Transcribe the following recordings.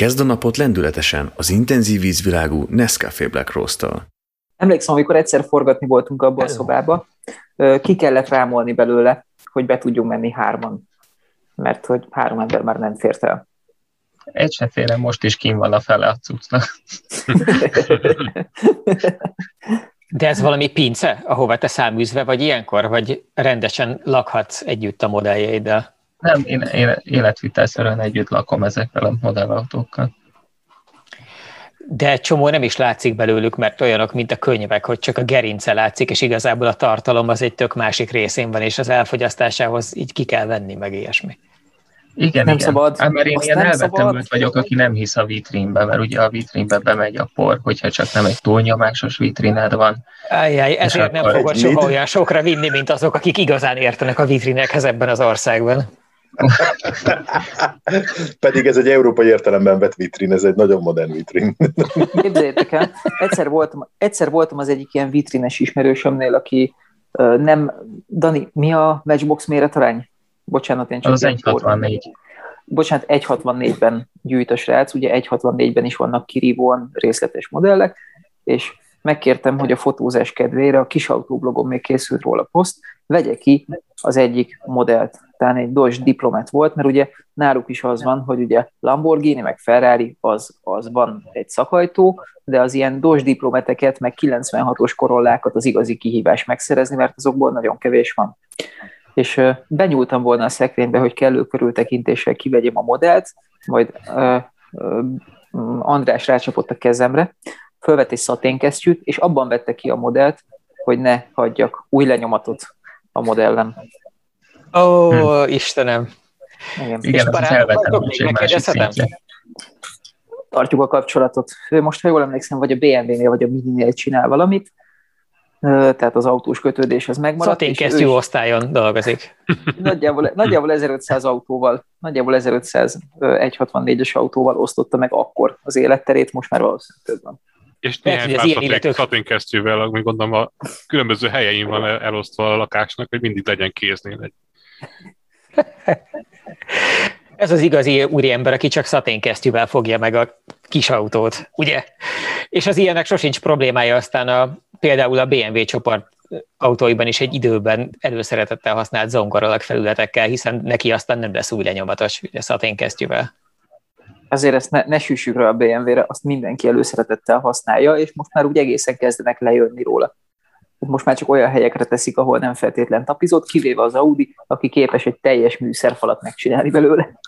Kezd a napot lendületesen az intenzív vízvilágú Nescafé Black Roast-tal. Emlékszem, amikor egyszer forgatni voltunk abban a szobába, ki kellett rámolni belőle, hogy be tudjunk menni hárman, mert hogy három ember már nem fért el. Egy se félre, most is kín van a fele a cuccnak. De ez valami pince, ahova te száműzve vagy ilyenkor, vagy rendesen lakhatsz együtt a modelljeiddel? Nem, én életvitelszerűen együtt lakom ezekkel a modellautókkal. De csomó nem is látszik belőlük, mert olyanok, mint a könyvek, hogy csak a gerince látszik, és igazából a tartalom az egy tök másik részén van, és az elfogyasztásához így ki kell venni, meg ilyesmi. Igen, nem igen. szabad. Hát, mert én Azt ilyen elvetemült vagyok, aki nem hisz a vitrínbe, mert ugye a vitrínbe bemegy a por, hogyha csak nem egy túlnyomásos vitrínád van. Ajjaj, ezért nem fogod soha olyan sokra vinni, mint azok, akik igazán értenek a vitrinekhez ebben az országban. Pedig ez egy európai értelemben vett vitrin, ez egy nagyon modern vitrin. Képzeljétek el, egyszer voltam, egyszer voltam az egyik ilyen vitrines ismerősömnél, aki nem, Dani, mi a matchbox méretarány? Bocsánat, én csak... Az 1.64. Bocsánat, 1.64-ben gyűjt a srác, ugye 1.64-ben is vannak kirívóan részletes modellek, és megkértem, hogy a fotózás kedvére a kis autóblogon még készült róla poszt, vegye ki az egyik modellt. Tehát egy Dodge Diplomat volt, mert ugye náluk is az van, hogy ugye Lamborghini, meg Ferrari, az, az van egy szakajtó, de az ilyen Dodge Diplomateket, meg 96-os korollákat az igazi kihívás megszerezni, mert azokból nagyon kevés van. És benyúltam volna a szekrénybe, hogy kellő körültekintéssel kivegyem a modellt, majd uh, uh, András rácsapott a kezemre, fölvett egy szaténkesztyűt, és abban vette ki a modellt, hogy ne hagyjak új lenyomatot a modellem. Ó, oh, hm. Istenem! Igen, Igen és barátok még Tartjuk a kapcsolatot. Ő most, ha jól emlékszem, vagy a BMW-nél, vagy a Mini-nél csinál valamit, tehát az autós kötődés az megmaradt. Szaténkesztyű osztályon dolgozik. Nagyjából, nagyjából 1500 autóval, nagyjából 1500 164-es autóval osztotta meg akkor az életterét, most már valószínűleg több van. És néhány pár illetők... szaténkesztyűvel, ami gondolom a különböző helyein van elosztva a lakásnak, hogy mindig legyen kéznél egy. Ez az igazi úriember, aki csak szaténkesztyűvel fogja meg a kis autót, ugye? És az ilyenek sosincs problémája, aztán a, például a BMW csoport autóiban is egy időben előszeretettel használt zongoralag felületekkel, hiszen neki aztán nem lesz új lenyomatos ugye, szaténkesztyűvel azért ezt ne, ne süssük rá a BMW-re, azt mindenki előszeretettel használja, és most már úgy egészen kezdenek lejönni róla. Most már csak olyan helyekre teszik, ahol nem feltétlen tapizott, kivéve az Audi, aki képes egy teljes műszerfalat megcsinálni belőle.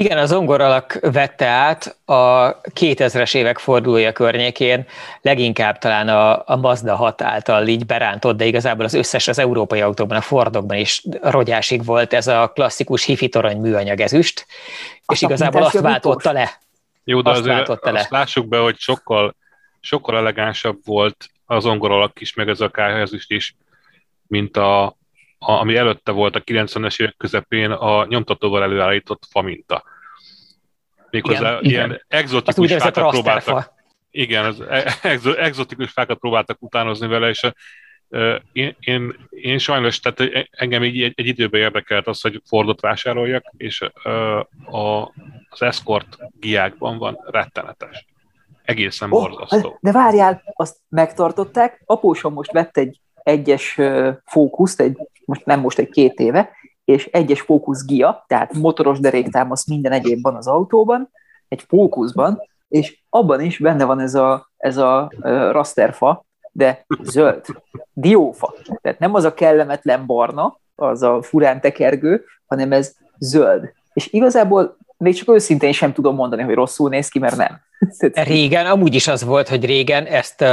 Igen, az zongoralak vette át a 2000-es évek fordulója környékén, leginkább talán a, a Mazda 6 által így berántott, de igazából az összes az európai autóban, a Fordokban is rogyásig volt ez a klasszikus hifi torony műanyag ezüst, és igazából azt váltotta le. Jó, de azt azért azt le. lássuk be, hogy sokkal, sokkal elegánsabb volt az zongoralak is, meg ez a ezüst is, mint a, a, ami előtte volt a 90-es évek közepén a nyomtatóval előállított faminta. Méghozzá igen, ilyen igen. exotikus fákat próbáltak. Igen, az exo, exotikus fákat próbáltak utánozni vele, és én, én, én sajnos, tehát engem így egy, egy időben érdekelt az, hogy Fordot vásároljak, és a, az Escort giákban van rettenetes. Egészen oh, borzasztó. De várjál, azt megtartották, apósom most vett egy egyes fókuszt, egy most nem most egy két éve, és egyes fókusz gia, tehát motoros deréktámasz minden egyéb van az autóban, egy fókuszban, és abban is benne van ez a, ez a rasterfa, de zöld, diófa. Tehát nem az a kellemetlen barna, az a furán tekergő, hanem ez zöld. És igazából még csak őszintén sem tudom mondani, hogy rosszul néz ki, mert nem. Régen, amúgy is az volt, hogy régen ezt,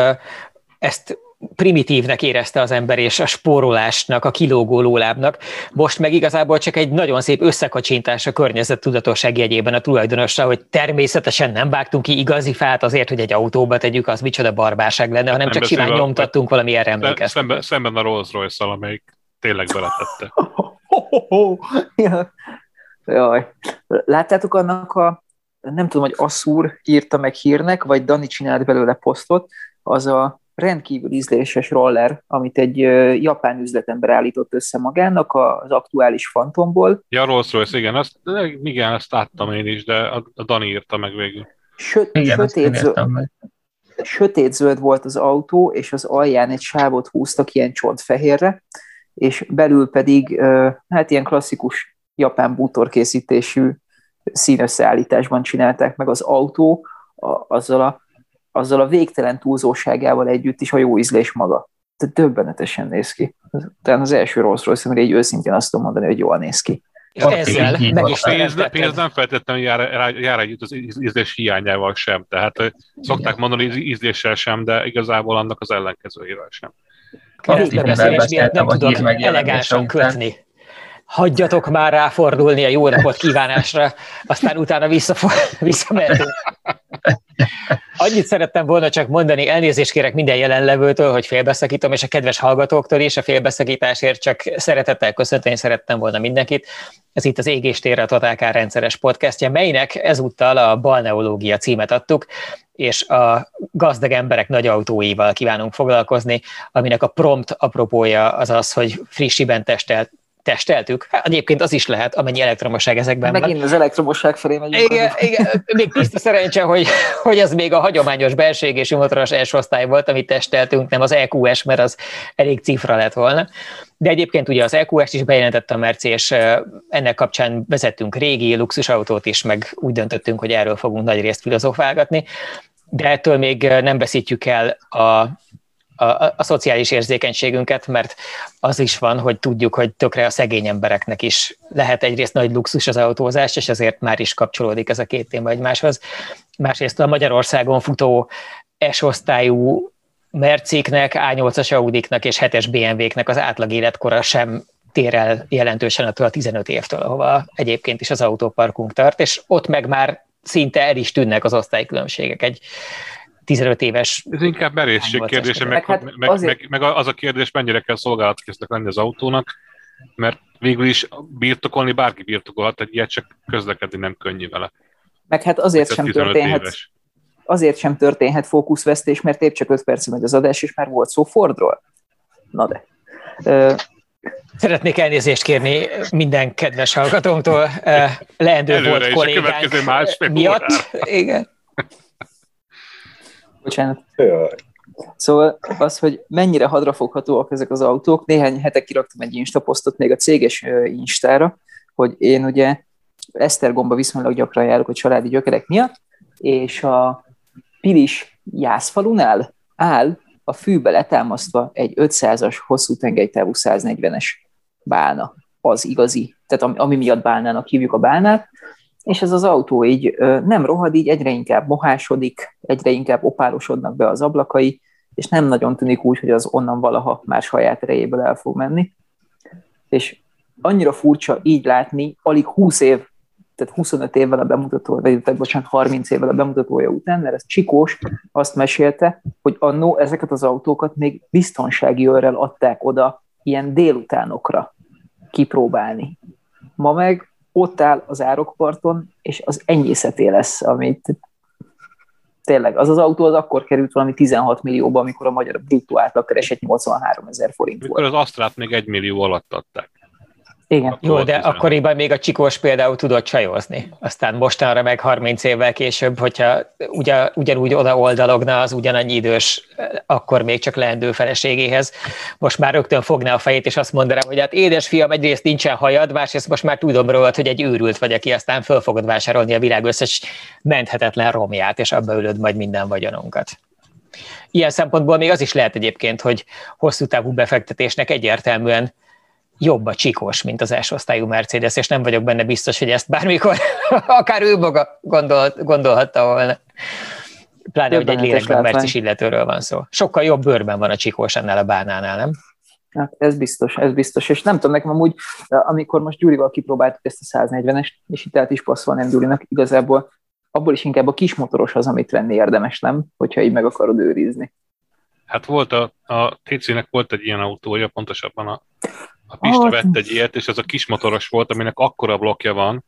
ezt primitívnek érezte az ember, és a spórolásnak, a kilógó lólábnak. Most meg igazából csak egy nagyon szép összekacsintás a környezet tudatosság jegyében a tulajdonosra, hogy természetesen nem vágtunk ki igazi fát azért, hogy egy autóba tegyük, az micsoda barbárság lenne, hanem nem csak simán nyomtattunk valami erre emlékeztetni. Szemben, szemben a Rolls Royce-szal, amelyik tényleg beletette. Jaj. Láttátok annak a, nem tudom, hogy Asszúr írta meg hírnek, vagy Dani csinált belőle posztot, az a rendkívül ízléses roller, amit egy japán üzletember állított össze magának az aktuális Phantomból. Ja, Rolls Royce, igen, azt, igen, ezt láttam én is, de a, a Dani írta meg végül. Söt, igen, sötét, zöld, sötét zöld volt az autó, és az alján egy sávot húztak ilyen csontfehérre, és belül pedig hát ilyen klasszikus japán bútorkészítésű színösszeállításban csinálták meg az autó, a, azzal, a, azzal a végtelen túlzóságával együtt is a jó ízlés maga. Tehát döbbenetesen néz ki. Tehát az első Rolls Royce, amire egy őszintén azt tudom mondani, hogy jól néz ki. És ezzel meg is pénz, pénz nem feltétlenül jár, jár együtt az ízlés hiányával sem. Tehát szokták mondani, ízléssel sem, de igazából annak az ellenkezőjével sem. A miatt nem tudok elegánsan kötni hagyjatok már ráfordulni a jó napot kívánásra, aztán utána visszamehetünk. Annyit szerettem volna csak mondani, elnézést kérek minden jelenlevőtől, hogy félbeszakítom, és a kedves hallgatóktól is a félbeszakításért csak szeretettel köszönteni szerettem volna mindenkit. Ez itt az Égéstérre a Totálkár rendszeres podcastja, melynek ezúttal a balneológia címet adtuk, és a gazdag emberek nagy autóival kívánunk foglalkozni, aminek a prompt apropója az az, hogy frissiben testelt testeltük. Hát egyébként az is lehet, amennyi elektromosság ezekben Megint van. Megint az elektromosság felé megyünk. Igen, igen, még tiszta szerencse, hogy, hogy ez még a hagyományos belségésű motoros első osztály volt, amit testeltünk, nem az EQS, mert az elég cifra lett volna. De egyébként ugye az EQS-t is bejelentette a Merci, és ennek kapcsán vezettünk régi luxusautót is, meg úgy döntöttünk, hogy erről fogunk nagy részt filozofálgatni, de ettől még nem veszítjük el a a, a, szociális érzékenységünket, mert az is van, hogy tudjuk, hogy tökre a szegény embereknek is lehet egyrészt nagy luxus az autózás, és ezért már is kapcsolódik ez a két téma egymáshoz. Másrészt a Magyarországon futó S-osztályú Merciknek, A8-as Audiknak és 7-es BMW-knek az átlag életkora sem tér el jelentősen attól a 15 évtől, ahova egyébként is az autóparkunk tart, és ott meg már szinte el is tűnnek az osztálykülönbségek. Egy 15 éves... Ez inkább merészség kérdése, meg, meg, meg, azért... meg, meg, az a kérdés, mennyire kell szolgálatkésznek lenni az autónak, mert végül is birtokolni bárki birtokolhat, egy ilyet csak közlekedni nem könnyű vele. Meg hát azért sem történhet, éves. azért sem történhet fókuszvesztés, mert épp csak 5 perc megy az adás, és már volt szó Fordról. Na de. Szeretnék elnézést kérni minden kedves hallgatónktól. Leendő volt kollégánk miatt. Igen. Bocsánat. Jaj. Szóval az, hogy mennyire hadrafoghatóak ezek az autók, néhány hete kiraktam egy Insta posztot még a céges Instára, hogy én ugye Esztergomba viszonylag gyakran járok a családi gyökerek miatt, és a Pilis jászfalunál áll a fűbe letámasztva egy 500-as hosszú tengelytávú 140-es bálna, az igazi, tehát ami, ami miatt bálnának hívjuk a bálnát, és ez az autó így nem rohad, így egyre inkább mohásodik, egyre inkább opálosodnak be az ablakai, és nem nagyon tűnik úgy, hogy az onnan valaha már saját erejéből el fog menni. És annyira furcsa így látni, alig 20 év, tehát 25 évvel a bemutató, vagy bocsánat, 30 évvel a bemutatója után, mert ez Csikós azt mesélte, hogy annó ezeket az autókat még biztonsági őrrel adták oda ilyen délutánokra kipróbálni. Ma meg ott áll az árokparton, és az enyészeté lesz, amit tényleg, az az autó az akkor került valami 16 millióba, amikor a magyar bruttó átlag keresett 83 ezer forint volt. Akkor az Astrát még 1 millió alatt adták. Igen. Jó, de akkoriban még a Csikós például tudott csajozni. Aztán mostanra meg 30 évvel később, hogyha ugyan, ugyanúgy oda oldalogna az ugyanannyi idős, akkor még csak leendő feleségéhez, most már rögtön fogná a fejét, és azt mondaná, hogy hát édesfiam, egyrészt nincsen hajad, másrészt most már tudom róla, hogy egy őrült vagy, aki aztán föl fogod vásárolni a világ összes menthetetlen romját, és abba ülöd majd minden vagyonunkat. Ilyen szempontból még az is lehet egyébként, hogy hosszú távú befektetésnek egyértelműen jobb a csikos, mint az első osztályú Mercedes, és nem vagyok benne biztos, hogy ezt bármikor akár ő maga gondol, gondolhatta volna. Pláne, hogy egy lélekben mercis illetőről van szó. Sokkal jobb bőrben van a csikós annál a bánánál, nem? Hát ez biztos, ez biztos. És nem tudom, nekem amúgy, amikor most Gyurival kipróbáltuk ezt a 140-est, és itt át is passzol nem Gyurinak, igazából abból is inkább a kismotoros az, amit venni érdemes, nem? Hogyha így meg akarod őrizni. Hát volt a, a TC-nek volt egy ilyen autója, pontosabban a a Pista oh, vett egy ilyet, és ez a kismotoros volt, aminek akkora blokja van,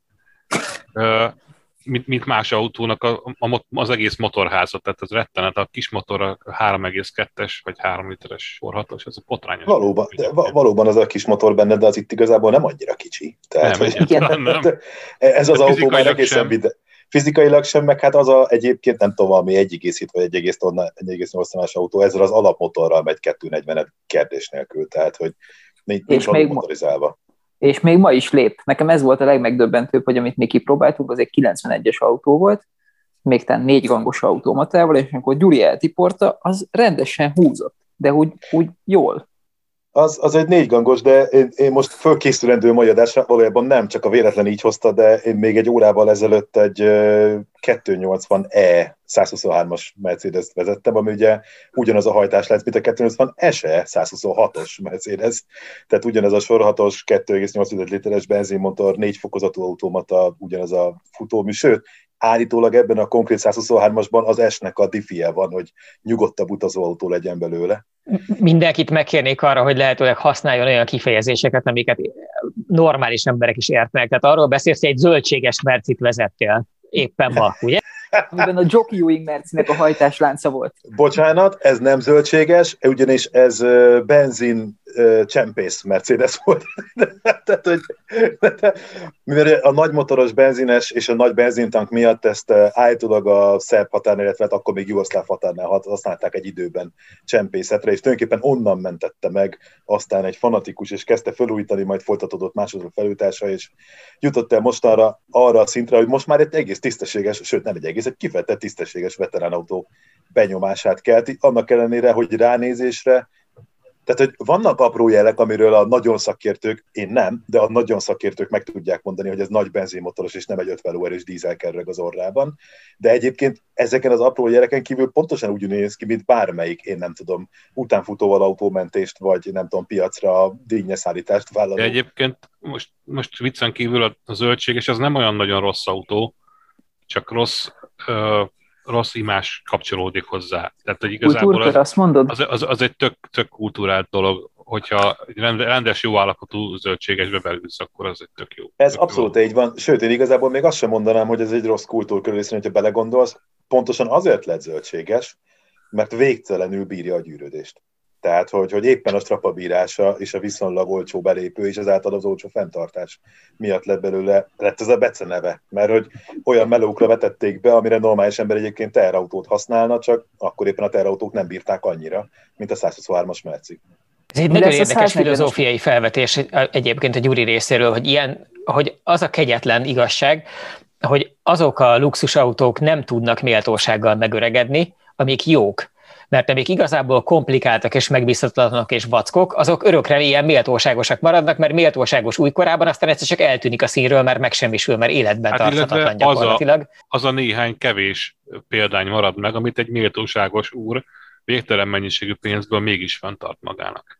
mint, mint más autónak a, a, az egész motorházat, tehát az rettenet, a kis motor a 3,2-es vagy 3 literes sorhatos, ez a potrányos. Valóban, de, valóban az a kis motor benne, de az itt igazából nem annyira kicsi. Tehát, nem, hogy, igen, nem. Ez az autó már egészen vide, fizikailag sem, meg hát az a egyébként nem tudom, ami 1,7 vagy 1,8 autó, ezzel az alapmotorral megy 240 kérdés nélkül, tehát hogy nincs, nincs még motorizálva. És még ma is lép. Nekem ez volt a legmegdöbbentőbb, hogy amit mi kipróbáltunk, az egy 91-es autó volt, még talán négy gangos automatával, és amikor Gyuri eltiporta, az rendesen húzott, de úgy, úgy jól az, az egy négy gangos, de én, én most fölkészülendő mai adásra, valójában nem, csak a véletlen így hozta, de én még egy órával ezelőtt egy 280E 123-as Mercedes-t vezettem, ami ugye ugyanaz a hajtás lesz, mint a 280 SE 126-os Mercedes, tehát ugyanez a sorhatos 2,8 literes benzinmotor, négy fokozatú automata, ugyanaz a futómű, sőt, állítólag ebben a konkrét 123-asban az esnek a diffie van, hogy nyugodtabb utazóautó legyen belőle. Mindenkit megkérnék arra, hogy lehetőleg használjon olyan kifejezéseket, amiket normális emberek is értnek. Tehát arról beszélsz, hogy egy zöldséges mercit vezettél éppen ma, ugye? Amiben a Jockey Ewing Mercinek a hajtáslánca volt. Bocsánat, ez nem zöldséges, ugyanis ez benzin csempész Mercedes volt. Tehát, hogy, mivel a nagy motoros benzines és a nagy benzintank miatt ezt állítólag a szerb határnál, illetve hát akkor még jugoszláv határnál használták egy időben csempészetre, és tulajdonképpen onnan mentette meg aztán egy fanatikus, és kezdte felújítani, majd folytatódott másodra felújítása, és jutott el most arra, arra a szintre, hogy most már egy egész tisztességes, sőt nem egy egész, egy kifejezett tisztességes veteránautó benyomását kelti, annak ellenére, hogy ránézésre tehát, hogy vannak apró jelek, amiről a nagyon szakértők, én nem, de a nagyon szakértők meg tudják mondani, hogy ez nagy benzinmotoros, és nem egy 50 lóerős dízelkerreg az orrában. De egyébként ezeken az apró jeleken kívül pontosan úgy néz ki, mint bármelyik, én nem tudom, utánfutóval autómentést, vagy nem tudom, piacra díjnyeszállítást vállaló. De egyébként most, most viccen kívül a zöldség, és ez nem olyan nagyon rossz autó, csak rossz rossz imás kapcsolódik hozzá. Tehát, hogy igazából az, azt mondod? Az, az, az, egy tök, tök kultúrált dolog, hogyha rendes, jó állapotú zöldségesbe belülsz, akkor az egy tök jó. Ez tök abszolút jó. így van. Sőt, én igazából még azt sem mondanám, hogy ez egy rossz kultúrkörülés, hogyha belegondolsz, pontosan azért lett zöldséges, mert végtelenül bírja a gyűrődést. Tehát, hogy, hogy éppen a strapabírása és a viszonylag olcsó belépő és ezáltal az olcsó fenntartás miatt lett belőle, lett ez a Bece neve. Mert hogy olyan melókra vetették be, amire normális ember egyébként teherautót használna, csak akkor éppen a teherautók nem bírták annyira, mint a 123-as Merci. Ez egy nagyon érdekes filozófiai felvetés egyébként a Gyuri részéről, hogy ilyen, hogy az a kegyetlen igazság, hogy azok a luxusautók nem tudnak méltósággal megöregedni, amik jók mert amik igazából komplikáltak és megbízhatatlanok és vackok, azok örökre ilyen méltóságosak maradnak, mert méltóságos újkorában aztán egyszer csak eltűnik a színről, mert megsemmisül, mert életben hát tarthatatlan gyakorlatilag. Az a, az a néhány kevés példány marad meg, amit egy méltóságos úr végtelen mennyiségű pénzből mégis fenntart magának.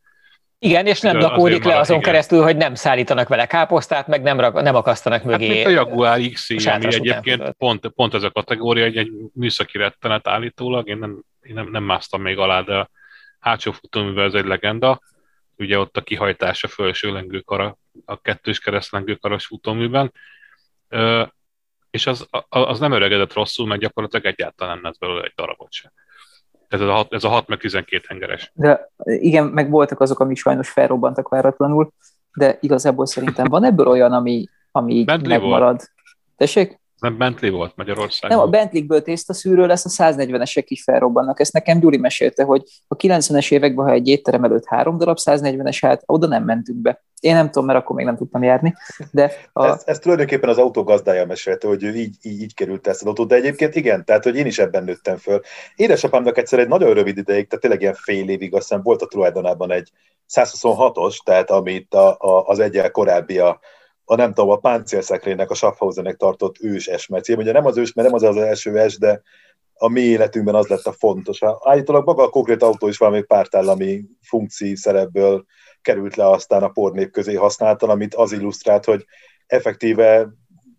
Igen, és nem lakódik le azon igen. keresztül, hogy nem szállítanak vele káposztát, meg nem, nem akasztanak hát mögé. Hát mint a Jaguar XC, ami egyébként pont, pont ez a kategória, egy, egy műszaki rettenet állítólag, én nem én nem, nem másztam még alá, de a hátsó futóművel ez egy legenda. Ugye ott a kihajtása felső lengőkara, a kettős keresztlengőkaras futóműben. Ö, és az, az nem öregedett rosszul, mert gyakorlatilag egyáltalán nem lett belőle egy darabot sem. Ez a, 6, ez a 6 meg 12 hengeres. De igen, meg voltak azok, amik sajnos felrobbantak váratlanul, de igazából szerintem van ebből olyan, ami, ami így megmarad. Volt. Tessék? Nem Bentley volt Magyarországon? Nem, a Bentley-ből tésztaszűrő lesz, a 140-esek is felrobbannak. Ezt nekem Gyuri mesélte, hogy a 90-es években, ha egy étterem előtt három darab 140-es hát oda nem mentünk be. Én nem tudom, mert akkor még nem tudtam járni. De a... ez, ez tulajdonképpen az autó gazdája mesélte, hogy ő így, így, így került ezt az autót, de egyébként igen, tehát hogy én is ebben nőttem föl. Édesapámnak egyszer egy nagyon rövid ideig, tehát tényleg ilyen fél évig, azt hiszem volt a tulajdonában egy 126-os, tehát amit a, a, az egyel korábbi a, a nem tudom, a páncélszekrénynek, a Schaffhausennek tartott ős S mercém. Ugye nem az ős, mert nem az az első S, de a mi életünkben az lett a fontos. Állítólag maga a konkrét autó is valami pártállami funkció szerepből került le aztán a pornép közé használtan, amit az illusztrált, hogy effektíve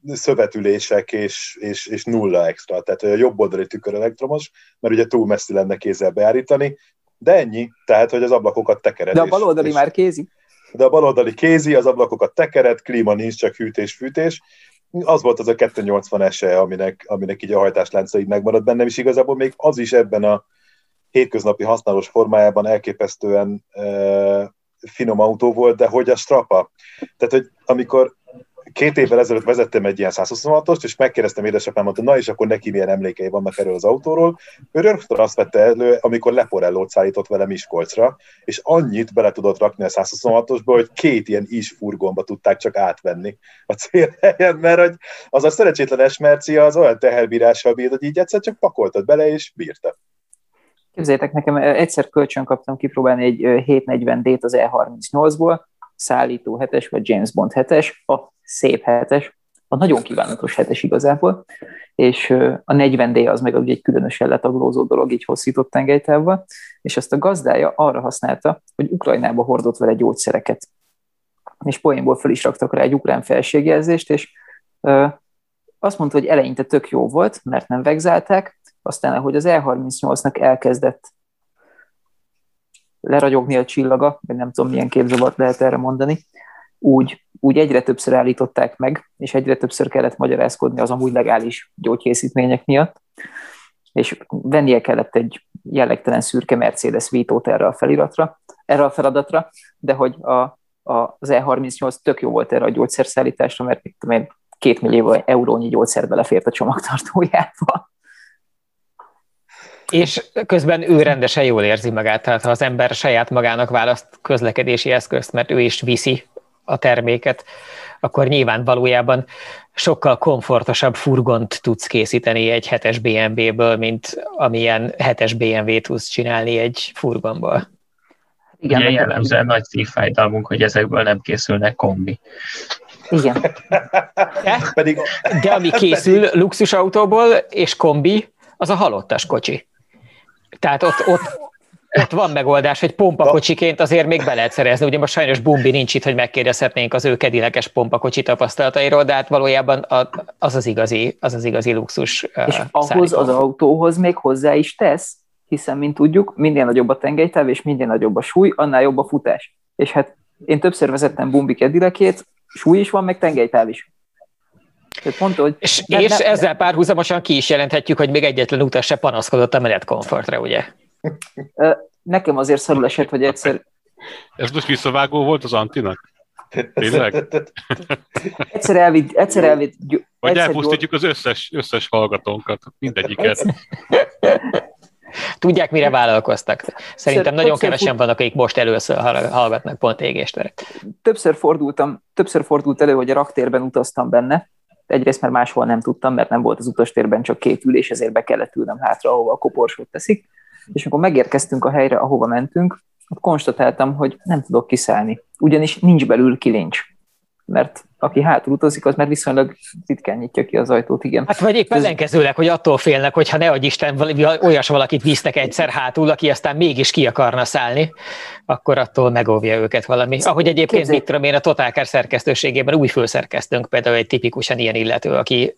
szövetülések és, és, és nulla extra. Tehát a jobb oldali tükör elektromos, mert ugye túl messzi lenne kézzel beállítani, de ennyi, tehát hogy az ablakokat tekered. De a bal oldali és, már kézi? De a baloldali kézi, az ablakokat tekered, klíma nincs, csak hűtés-fűtés, az volt az a 280 ese, aminek, aminek így a hajtáslánca így megmaradt bennem, és igazából még az is ebben a hétköznapi használós formájában elképesztően e, finom autó volt, de hogy a strapa. Tehát, hogy amikor két évvel ezelőtt vezettem egy ilyen 126-ost, és megkérdeztem édesapám, mondta, na és akkor neki milyen emlékei vannak erről az autóról. Ő rögtön azt vette elő, amikor Leporellót szállított vele Miskolcra, és annyit bele tudott rakni a 126-osba, hogy két ilyen is furgonba tudták csak átvenni a célhelyen, mert hogy az a szerencsétlen esmercia az olyan teherbírással bírt, hogy így egyszer csak pakoltad bele, és bírta. Képzeljétek, nekem egyszer kölcsön kaptam kipróbálni egy 740D-t az E38-ból, szállító hetes, vagy James Bond hetes, a szép hetes, a nagyon kívánatos hetes igazából, és a 40D az meg ugye egy különösen letaglózó dolog, így hosszított tengelytávval, és azt a gazdája arra használta, hogy Ukrajnába hordott vele gyógyszereket. És poénból fel is raktak rá egy ukrán felségjelzést, és azt mondta, hogy eleinte tök jó volt, mert nem vegzálták, aztán ahogy az E38-nak elkezdett leragyogni a csillaga, vagy nem tudom milyen képzavart lehet erre mondani, úgy, úgy egyre többször állították meg, és egyre többször kellett magyarázkodni az amúgy legális gyógykészítmények miatt, és vennie kellett egy jellegtelen szürke Mercedes Vito-t erre a feliratra, erre a feladatra, de hogy a, a, az E38 tök jó volt erre a gyógyszerszállításra, mert tudom két millió eurónyi gyógyszer belefért a csomagtartójába. És közben ő rendesen jól érzi magát, tehát ha az ember saját magának választ közlekedési eszközt, mert ő is viszi a terméket, akkor nyilván valójában sokkal komfortosabb furgont tudsz készíteni egy hetes BMW-ből, mint amilyen hetes BMW tudsz csinálni egy furgonból. Igen, Ugye jellemzően nagy szívfájdalmunk, hogy ezekből nem készülnek kombi. Igen. De, Pedig... de ami készül luxusautóból és kombi, az a halottas kocsi. Tehát ott, ott, ott van megoldás, hogy pompakocsiként azért még be lehet szerezni. Ugye most sajnos Bumbi nincs itt, hogy megkérdezhetnénk az ő kedilekes pompakocsi tapasztalatairól, de hát valójában az az igazi, az az igazi luxus. És ahhoz az autóhoz még hozzá is tesz, hiszen, mint tudjuk, minél nagyobb a tengelytáv és minél nagyobb a súly, annál jobb a futás. És hát én többször vezettem Bumbi kedilekét, súly is van, meg tengelytáv is. Tehát mondta, hogy és, nem, és nem, ezzel párhuzamosan ki is jelenthetjük, hogy még egyetlen utas se panaszkodott a menetkomfortra, ugye? Nekem azért szarul esett, hogy egyszer... Ez most visszavágó volt az Antinak? Tényleg? egyszer elvitt... Egyszer elvitt Vagy egyszer elpusztítjuk gyors... az összes, összes hallgatónkat, mindegyiket. Tudják, mire vállalkoztak. Szerintem nagyon kevesen fut... vannak, akik most először hallgatnak pont égéstere. Többször fordultam, többször fordult elő, hogy a raktérben utaztam benne, egyrészt mert máshol nem tudtam, mert nem volt az utastérben csak két ülés, ezért be kellett ülnem hátra, ahova a koporsót teszik. És amikor megérkeztünk a helyre, ahova mentünk, ott konstatáltam, hogy nem tudok kiszállni, ugyanis nincs belül kilincs. Mert aki hátul utazik, az már viszonylag ritkán nyitja ki az ajtót, igen. Hát vagy épp ellenkezőleg, hogy attól félnek, hogy ha ne adj Isten, olyas valakit visznek egyszer hátul, aki aztán mégis ki akarna szállni, akkor attól megóvja őket valami. Ahogy egyébként, Képzel... mit tudom én, a Totálkár szerkesztőségében új főszerkesztőnk például egy tipikusan ilyen illető, aki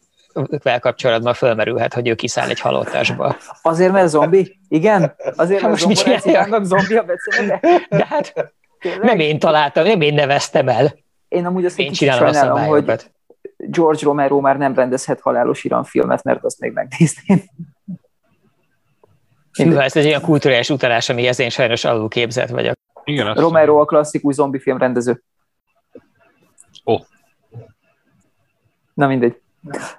vel kapcsolatban fölmerülhet, hogy ő kiszáll egy halottásba. Azért, mert zombi? Igen? Azért, mert most zombi a De hát nem én találtam, nem én neveztem el. Én amúgy azt én sajnálom, hogy George Romero már nem rendezhet halálos filmet, mert azt még megnézném. Hűha, ez egy olyan kulturális utalás, amihez én sajnos alul képzett vagyok. Igen, Romero a klasszikus zombifilm rendező. Ó. Oh. Na mindegy.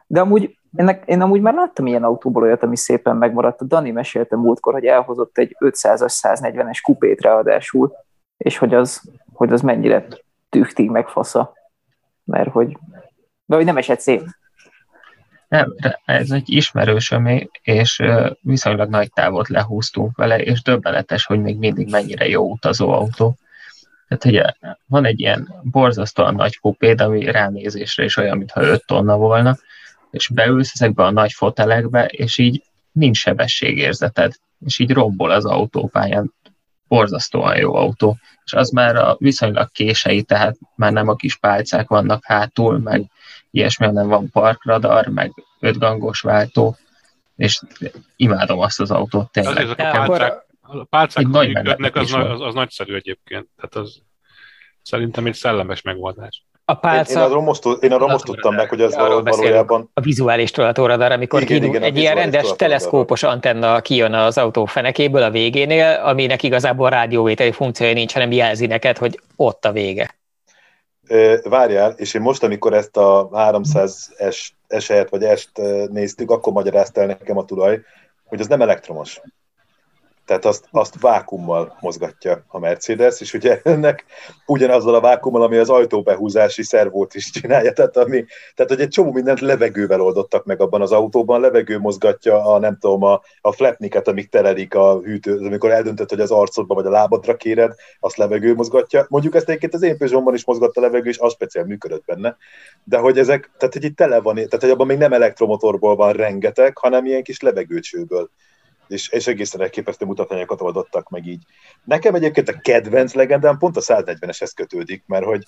De amúgy ennek, én amúgy már láttam ilyen autóból olyat, ami szépen megmaradt. A Dani mesélte múltkor, hogy elhozott egy 500-as, 140-es kupét ráadásul, és hogy az, hogy az mennyire tűktig meg fasza. Mert hogy, de hogy nem esett szép. Nem, ez egy ismerősömé, és viszonylag nagy távot lehúztunk vele, és döbbenetes, hogy még mindig mennyire jó utazó autó. Tehát ugye van egy ilyen borzasztóan nagy kupéd, ami ránézésre is olyan, mintha 5 tonna volna, és beülsz ezekbe a nagy fotelekbe, és így nincs sebességérzeted, és így robbol az autópályán. Borzasztóan jó autó. És az már a viszonylag kései, tehát már nem a kis pálcák vannak hátul, meg ilyesmi, hanem van parkradar, meg ötgangos váltó, és imádom azt az autót tényleg. Ezek a pálcák, a pálcák az, az, az, az nagyszerű egyébként. Tehát az szerintem egy szellemes megoldás. A pálca... Én, én arról most, én arról most tudtam meg, hogy ez Arról valójában... A vizuális tolatóradar, amikor Igen, igen, egy ilyen rendes teleszkópos antenna kijön az autó fenekéből a végénél, aminek igazából rádióvételi funkciója nincs, hanem jelzi neked, hogy ott a vége. Várjál, és én most, amikor ezt a 300S eset vagy est néztük, akkor magyarázta el nekem a tulaj, hogy az nem elektromos. Tehát azt, azt vákummal mozgatja a Mercedes, és ugye ennek ugyanazzal a vákummal, ami az ajtóbehúzási szervót is csinálja, tehát, ami, tehát hogy egy csomó mindent levegővel oldottak meg abban az autóban, levegő mozgatja a, nem tudom, a, a flapniket, amik telelik a hűtő, amikor eldöntött, hogy az arcodba vagy a lábadra kéred, azt levegő mozgatja. Mondjuk ezt egyébként az én Peugeot-ban is mozgatta a levegő, és az speciál működött benne. De hogy ezek, tehát hogy itt tele van, tehát hogy abban még nem elektromotorból van rengeteg, hanem ilyen kis levegőcsőből és, és egészen elképesztő mutatványokat oldottak meg így. Nekem egyébként a kedvenc legendám pont a 140-eshez kötődik, mert hogy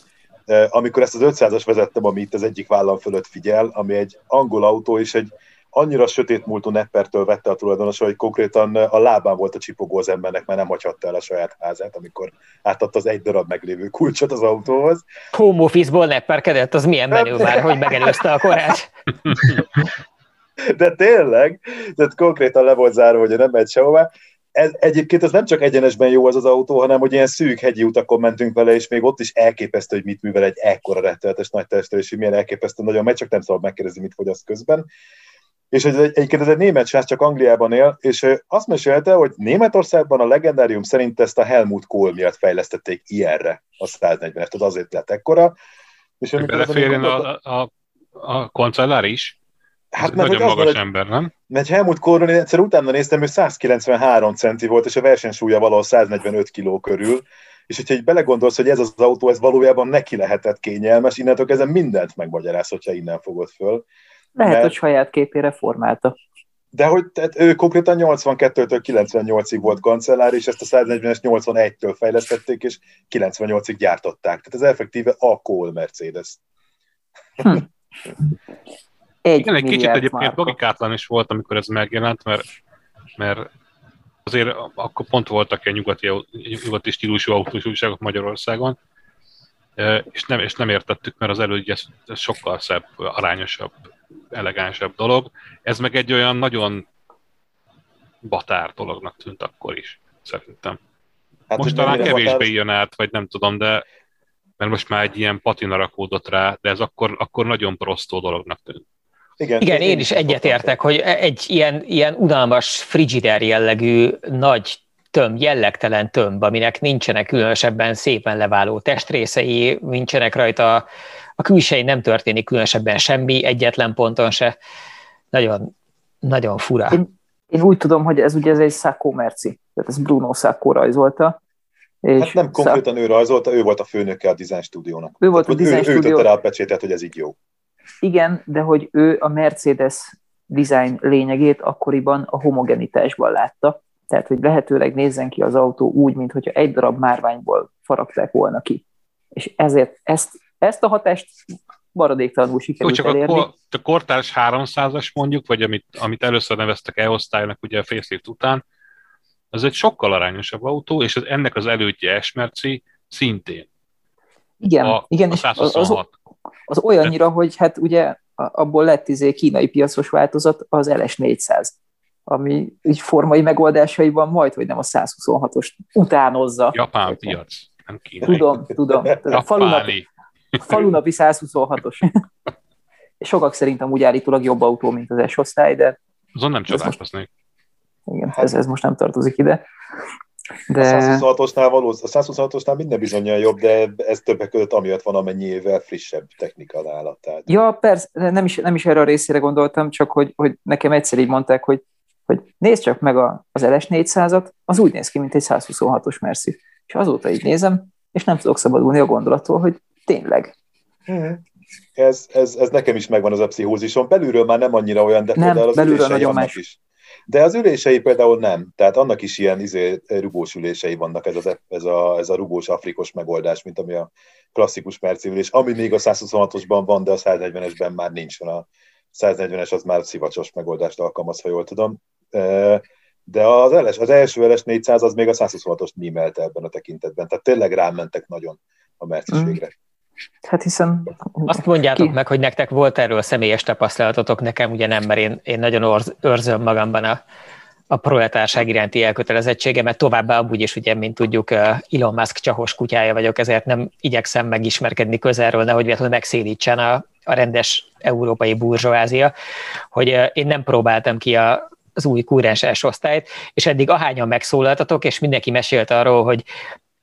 amikor ezt az 500-as vezettem, ami itt az egyik vállam fölött figyel, ami egy angol autó, és egy annyira sötét múltú neppertől vette a tulajdonos, hogy konkrétan a lábán volt a csipogó az embernek, mert nem hagyhatta el a saját házát, amikor átadta az egy darab meglévő kulcsot az autóhoz. Home office-ból nepperkedett, az milyen menő már, hogy megelőzte a korát. De tényleg, tehát konkrétan le volt zárva, hogy nem megy sehová. Ez, egyébként ez nem csak egyenesben jó az az autó, hanem hogy ilyen szűk hegyi utakon mentünk vele, és még ott is elképesztő, hogy mit művel egy ekkora rettenetes nagy testre, és hogy milyen elképesztő nagyon megy, csak nem szabad megkérdezni, mit fogyaszt közben. És egy, egyébként ez egy német srác, csak Angliában él, és azt mesélte, hogy Németországban a legendárium szerint ezt a Helmut Kohl miatt fejlesztették ilyenre, a 140-est, az azért lett ekkora. És Hogy beleférjen gondolkodtam- a, a, a kancellár is? Hát Ez mert nagyon az magas hogy- ember, nem? Mert Helmut Kohlról én egyszer utána néztem, ő 193 centi volt, és a versenysúlya valahol 145 kiló körül, és hogyha így belegondolsz, hogy ez az autó, ez valójában neki lehetett kényelmes, innentől kezdve mindent megmagyaráz, hogyha innen fogod föl. Lehet, Mert- hogy saját képére formálta. De hogy tehát ő konkrétan 82-től 98-ig volt kancellár, és ezt a 140-es 81-től fejlesztették, és 98-ig gyártották. Tehát ez effektíve a Kohl Mercedes. Egy Igen, egy kicsit egyébként márka. logikátlan is volt, amikor ez megjelent, mert, mert azért akkor pont voltak ilyen nyugati, nyugati stílusú autós újságok Magyarországon, e, és nem, és nem értettük, mert az elődje ez, ez sokkal szebb, arányosabb, elegánsabb dolog. Ez meg egy olyan nagyon batár dolognak tűnt akkor is, szerintem. Hát, most talán kevésbé jön át, vagy nem tudom, de mert most már egy ilyen patina rakódott rá, de ez akkor, akkor nagyon prostó dolognak tűnt. Igen, Igen, én is egyetértek, hogy egy ilyen, ilyen unalmas frigider jellegű nagy tömb, jellegtelen tömb, aminek nincsenek különösebben szépen leváló testrészei, nincsenek rajta, a külsején nem történik különösebben semmi, egyetlen ponton se. Nagyon, nagyon fura. Én, én úgy tudom, hogy ez ugye ez egy Sacco Merci, tehát ez Bruno Sacco rajzolta. És Hát nem konkrétan ő rajzolta, ő volt a főnöke a design stúdiónak. Ő volt a Tehát, hogy design ő, ő ütötte rá a pecsétet, hogy ez így jó. Igen, de hogy ő a Mercedes design lényegét akkoriban a homogenitásban látta. Tehát, hogy lehetőleg nézzen ki az autó úgy, mintha egy darab márványból faragták volna ki. És ezért ezt, ezt a hatást maradéktalanul Jó, sikerült csak a, elérni. kor, a kortárs 300-as mondjuk, vagy amit, amit először neveztek E-osztálynak ugye a facelift után, az egy sokkal arányosabb autó, és az, ennek az elődje S-merci szintén. Igen, a, igen a és az, az, 126. az olyannyira, hogy hát ugye abból lett izé kínai piacos változat az LS400, ami így formai megoldásaiban majd, hogy nem a 126-os utánozza. Japán piac, nem kínai. Tudom, tudom. A falunapi, falunapi 126-os. És sokak szerint amúgy állítólag jobb autó, mint az S-osztály, de Azon nem csodálkoznék. igen, ez, ez most nem tartozik ide. A De 126-osnál való, a 126-osnál minden bizonyal jobb, de ez többek között amiatt van, amennyivel frissebb technika nála. Tehát ja, persze, nem is, nem is erre a részére gondoltam, csak hogy, hogy nekem egyszer így mondták, hogy, hogy nézd csak meg a, az LS400-at, az úgy néz ki, mint egy 126-os Merci. És azóta így nézem, és nem tudok szabadulni a gondolattól, hogy tényleg. ez, ez, ez nekem is megvan az a pszichózison. Belülről már nem annyira olyan, de Nem, például az belülről nagyon más. is. De az ülései például nem. Tehát annak is ilyen izé, rugós ülései vannak, ez, az, ez, a, ez a rugós afrikos megoldás, mint ami a klasszikus merci ülés, ami még a 126-osban van, de a 140-esben már nincs. A 140-es az már szivacsos megoldást alkalmaz, ha jól tudom. De az, LS, az első LS 400 az még a 126-ost mímelte ebben a tekintetben. Tehát tényleg rámentek nagyon a Mercis Mm. Hát hiszen... Azt mondjátok ki? meg, hogy nektek volt erről személyes tapasztalatotok, nekem ugye nem, mert én, én nagyon orz, őrzöm magamban a, a proletárság iránti elkötelezettségemet, továbbá amúgy is, ugye, mint tudjuk, Elon Musk csahos kutyája vagyok, ezért nem igyekszem megismerkedni közelről, nehogy véletlenül megszédítsen a, a rendes európai burzsóázia, hogy én nem próbáltam ki a, az új kúrens osztályt, és eddig ahányan megszólaltatok, és mindenki mesélt arról, hogy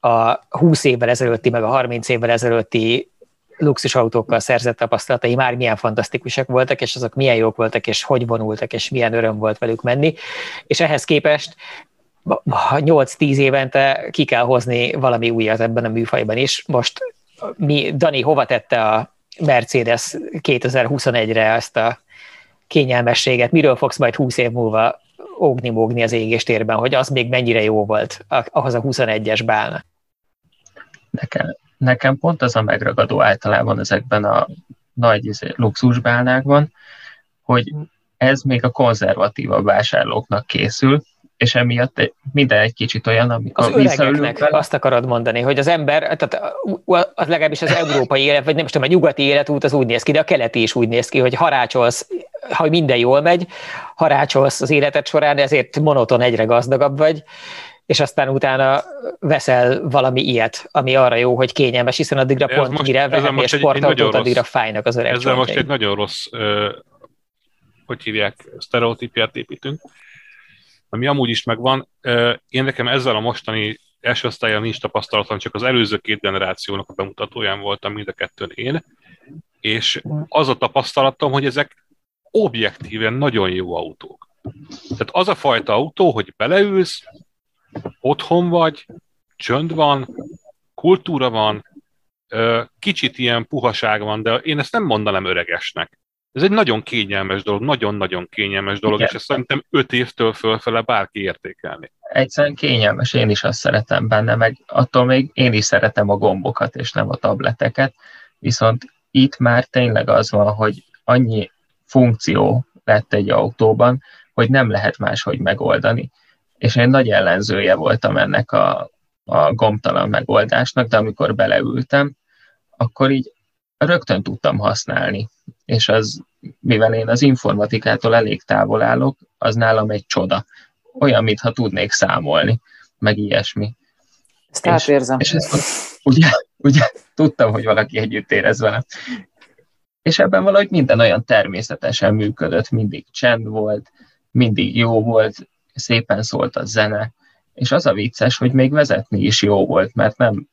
a 20 évvel ezelőtti, meg a 30 évvel ezelőtti luxusautókkal szerzett tapasztalatai már milyen fantasztikusak voltak, és azok milyen jók voltak, és hogy vonultak, és milyen öröm volt velük menni. És ehhez képest 8-10 évente ki kell hozni valami újat ebben a műfajban is. Most mi, Dani, hova tette a Mercedes 2021-re ezt a kényelmességet? Miről fogsz majd 20 év múlva ógni-mógni az égéstérben, hogy az még mennyire jó volt ahhoz a 21-es bálna? Nekem, nekem pont az a megragadó általában ezekben a nagy izé, luxusbálnákban, hogy ez még a konzervatívabb vásárlóknak készül, és emiatt minden egy kicsit olyan, amikor az öregeknek vele. azt akarod mondani, hogy az ember, tehát az legalábbis az európai élet, vagy nem tudom, a nyugati életút az úgy néz ki, de a keleti is úgy néz ki, hogy harácsolsz, ha minden jól megy, harácsolsz az életed során, ezért monoton egyre gazdagabb vagy, és aztán utána veszel valami ilyet, ami arra jó, hogy kényelmes, hiszen addigra ez pont most, mire vehetél sportautót, addigra fájnak az öreg Ezzel most egy nagyon rossz, ö, hogy hívják, sztereotípiát építünk, ami amúgy is megvan. Ö, én nekem ezzel a mostani első osztályon nincs tapasztalatom, csak az előző két generációnak a bemutatóján voltam mind a kettőn én, és az a tapasztalatom, hogy ezek objektíven nagyon jó autók. Tehát az a fajta autó, hogy beleülsz, otthon vagy, csönd van, kultúra van, kicsit ilyen puhaság van, de én ezt nem mondanám öregesnek. Ez egy nagyon kényelmes dolog, nagyon-nagyon kényelmes dolog, Igen. és ezt szerintem öt évtől fölfele bárki értékelni. Egyszerűen kényelmes, én is azt szeretem benne, meg attól még én is szeretem a gombokat, és nem a tableteket, viszont itt már tényleg az van, hogy annyi funkció lett egy autóban, hogy nem lehet máshogy megoldani és én nagy ellenzője voltam ennek a, a gomtalan megoldásnak, de amikor beleültem, akkor így rögtön tudtam használni. És az, mivel én az informatikától elég távol állok, az nálam egy csoda. Olyan, mintha tudnék számolni, meg ilyesmi. Ezt és, átérzem. És ezt, ugye, ugye tudtam, hogy valaki együtt érez velem. És ebben valahogy minden olyan természetesen működött, mindig csend volt, mindig jó volt, szépen szólt a zene, és az a vicces, hogy még vezetni is jó volt, mert nem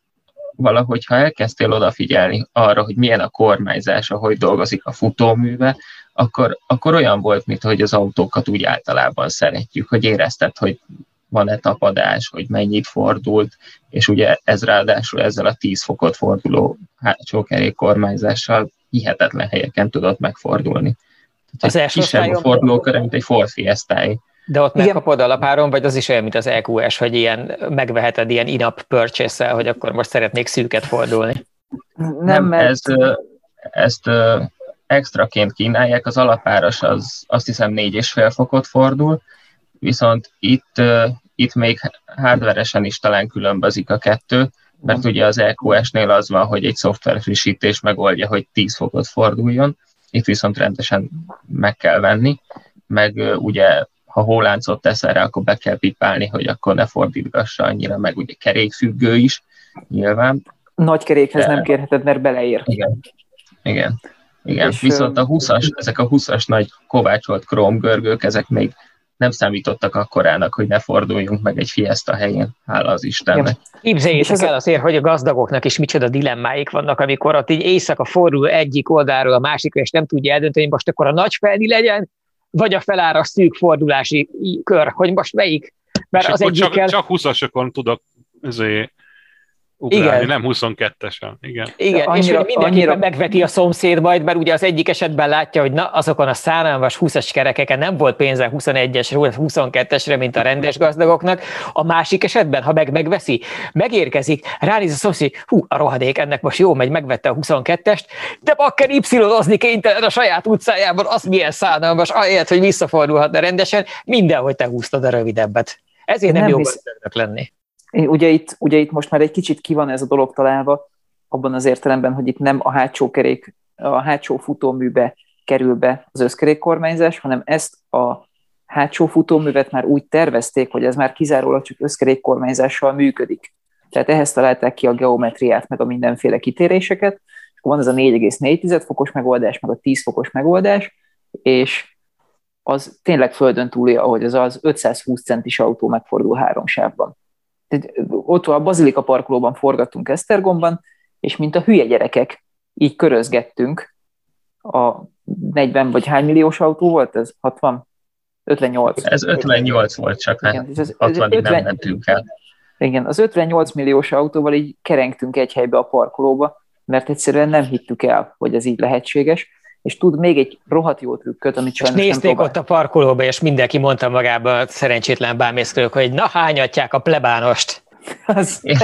valahogy, ha elkezdtél odafigyelni arra, hogy milyen a kormányzás, ahogy dolgozik a futóműve, akkor, akkor olyan volt, mint hogy az autókat úgy általában szeretjük, hogy érezted, hogy van-e tapadás, hogy mennyit fordult, és ugye ez ráadásul ezzel a 10 fokot forduló hátsó kormányzással hihetetlen helyeken tudott megfordulni. Tehát az első kisebb a fordulókör, mint egy Ford fiesta. De ott Igen. megkapod alapáron, vagy az is olyan, mint az EQS, hogy ilyen megveheted ilyen in-app purchase hogy akkor most szeretnék szűket fordulni? Nem, Nem mert... ez, ezt extraként kínálják, az alapáras az azt hiszem négy és fél fokot fordul, viszont itt, itt még hardveresen is talán különbözik a kettő, mert ugye az EQS-nél az van, hogy egy szoftver frissítés megoldja, hogy 10 fokot forduljon, itt viszont rendesen meg kell venni, meg ugye ha hóláncot tesz erre, akkor be kell pipálni, hogy akkor ne fordítgassa annyira, meg ugye kerékfüggő is, nyilván. Nagy kerékhez De... nem kérheted, mert beleér. Igen, igen. Igen, és viszont a 20-as, ezek a 20-as nagy kovácsolt krómgörgők, ezek még nem akkor akkorának, hogy ne forduljunk meg egy fiesta helyén, hála az Istennek. Képzeljétek el azért, hogy a gazdagoknak is micsoda dilemmáik vannak, amikor ott így éjszaka fordul egyik oldalról a másikra, és nem tudja eldönteni, hogy most akkor a nagy felni legyen, vagy a felára szűk fordulási kör, hogy most melyik. Mert és az egyikkel... csak, csak 20-asokon tudok ugrálni, igen. nem 22-esen. Igen, igen annyira, és hogy mindenképpen annyira... megveti a szomszéd majd, mert ugye az egyik esetben látja, hogy na, azokon a szánalmas 20-as kerekeken nem volt pénze 21-esre, 22-esre, mint a rendes gazdagoknak. A másik esetben, ha meg megveszi, megérkezik, ránéz a szomszéd, hú, a rohadék, ennek most jó megy, megvette a 22-est, de bakker y kénytelen a saját utcájában, az milyen szánalmas, ahelyett, hogy visszafordulhatna rendesen, mindenhogy te húztad a rövidebbet. Ezért nem, nem jó hisz... lenni ugye itt, ugye itt most már egy kicsit ki van ez a dolog találva, abban az értelemben, hogy itt nem a hátsó kerék, a hátsó futóműbe kerül be az összkerékkormányzás, hanem ezt a hátsó futóművet már úgy tervezték, hogy ez már kizárólag csak összkerékkormányzással működik. Tehát ehhez találták ki a geometriát, meg a mindenféle kitéréseket, és van ez a 4,4 fokos megoldás, meg a 10 fokos megoldás, és az tényleg földön túli, ahogy az az 520 centis autó megfordul három sávban. Tehát ott a Bazilika parkolóban forgattunk Esztergomban, és mint a hülye gyerekek, így körözgettünk a 40 vagy hány milliós autó volt ez? 60? 58. Ez 58 volt csak, hát Igen, ez, 60 50, nem mentünk el. Igen, az 58 milliós autóval így kerengtünk egy helybe a parkolóba, mert egyszerűen nem hittük el, hogy ez így lehetséges, és tud még egy rohadt jó trükköt, amit sajnos És nézték nem ott a parkolóba, és mindenki mondta magába szerencsétlen bámészkörök, hogy na hányatják a plebánost. Az... Én,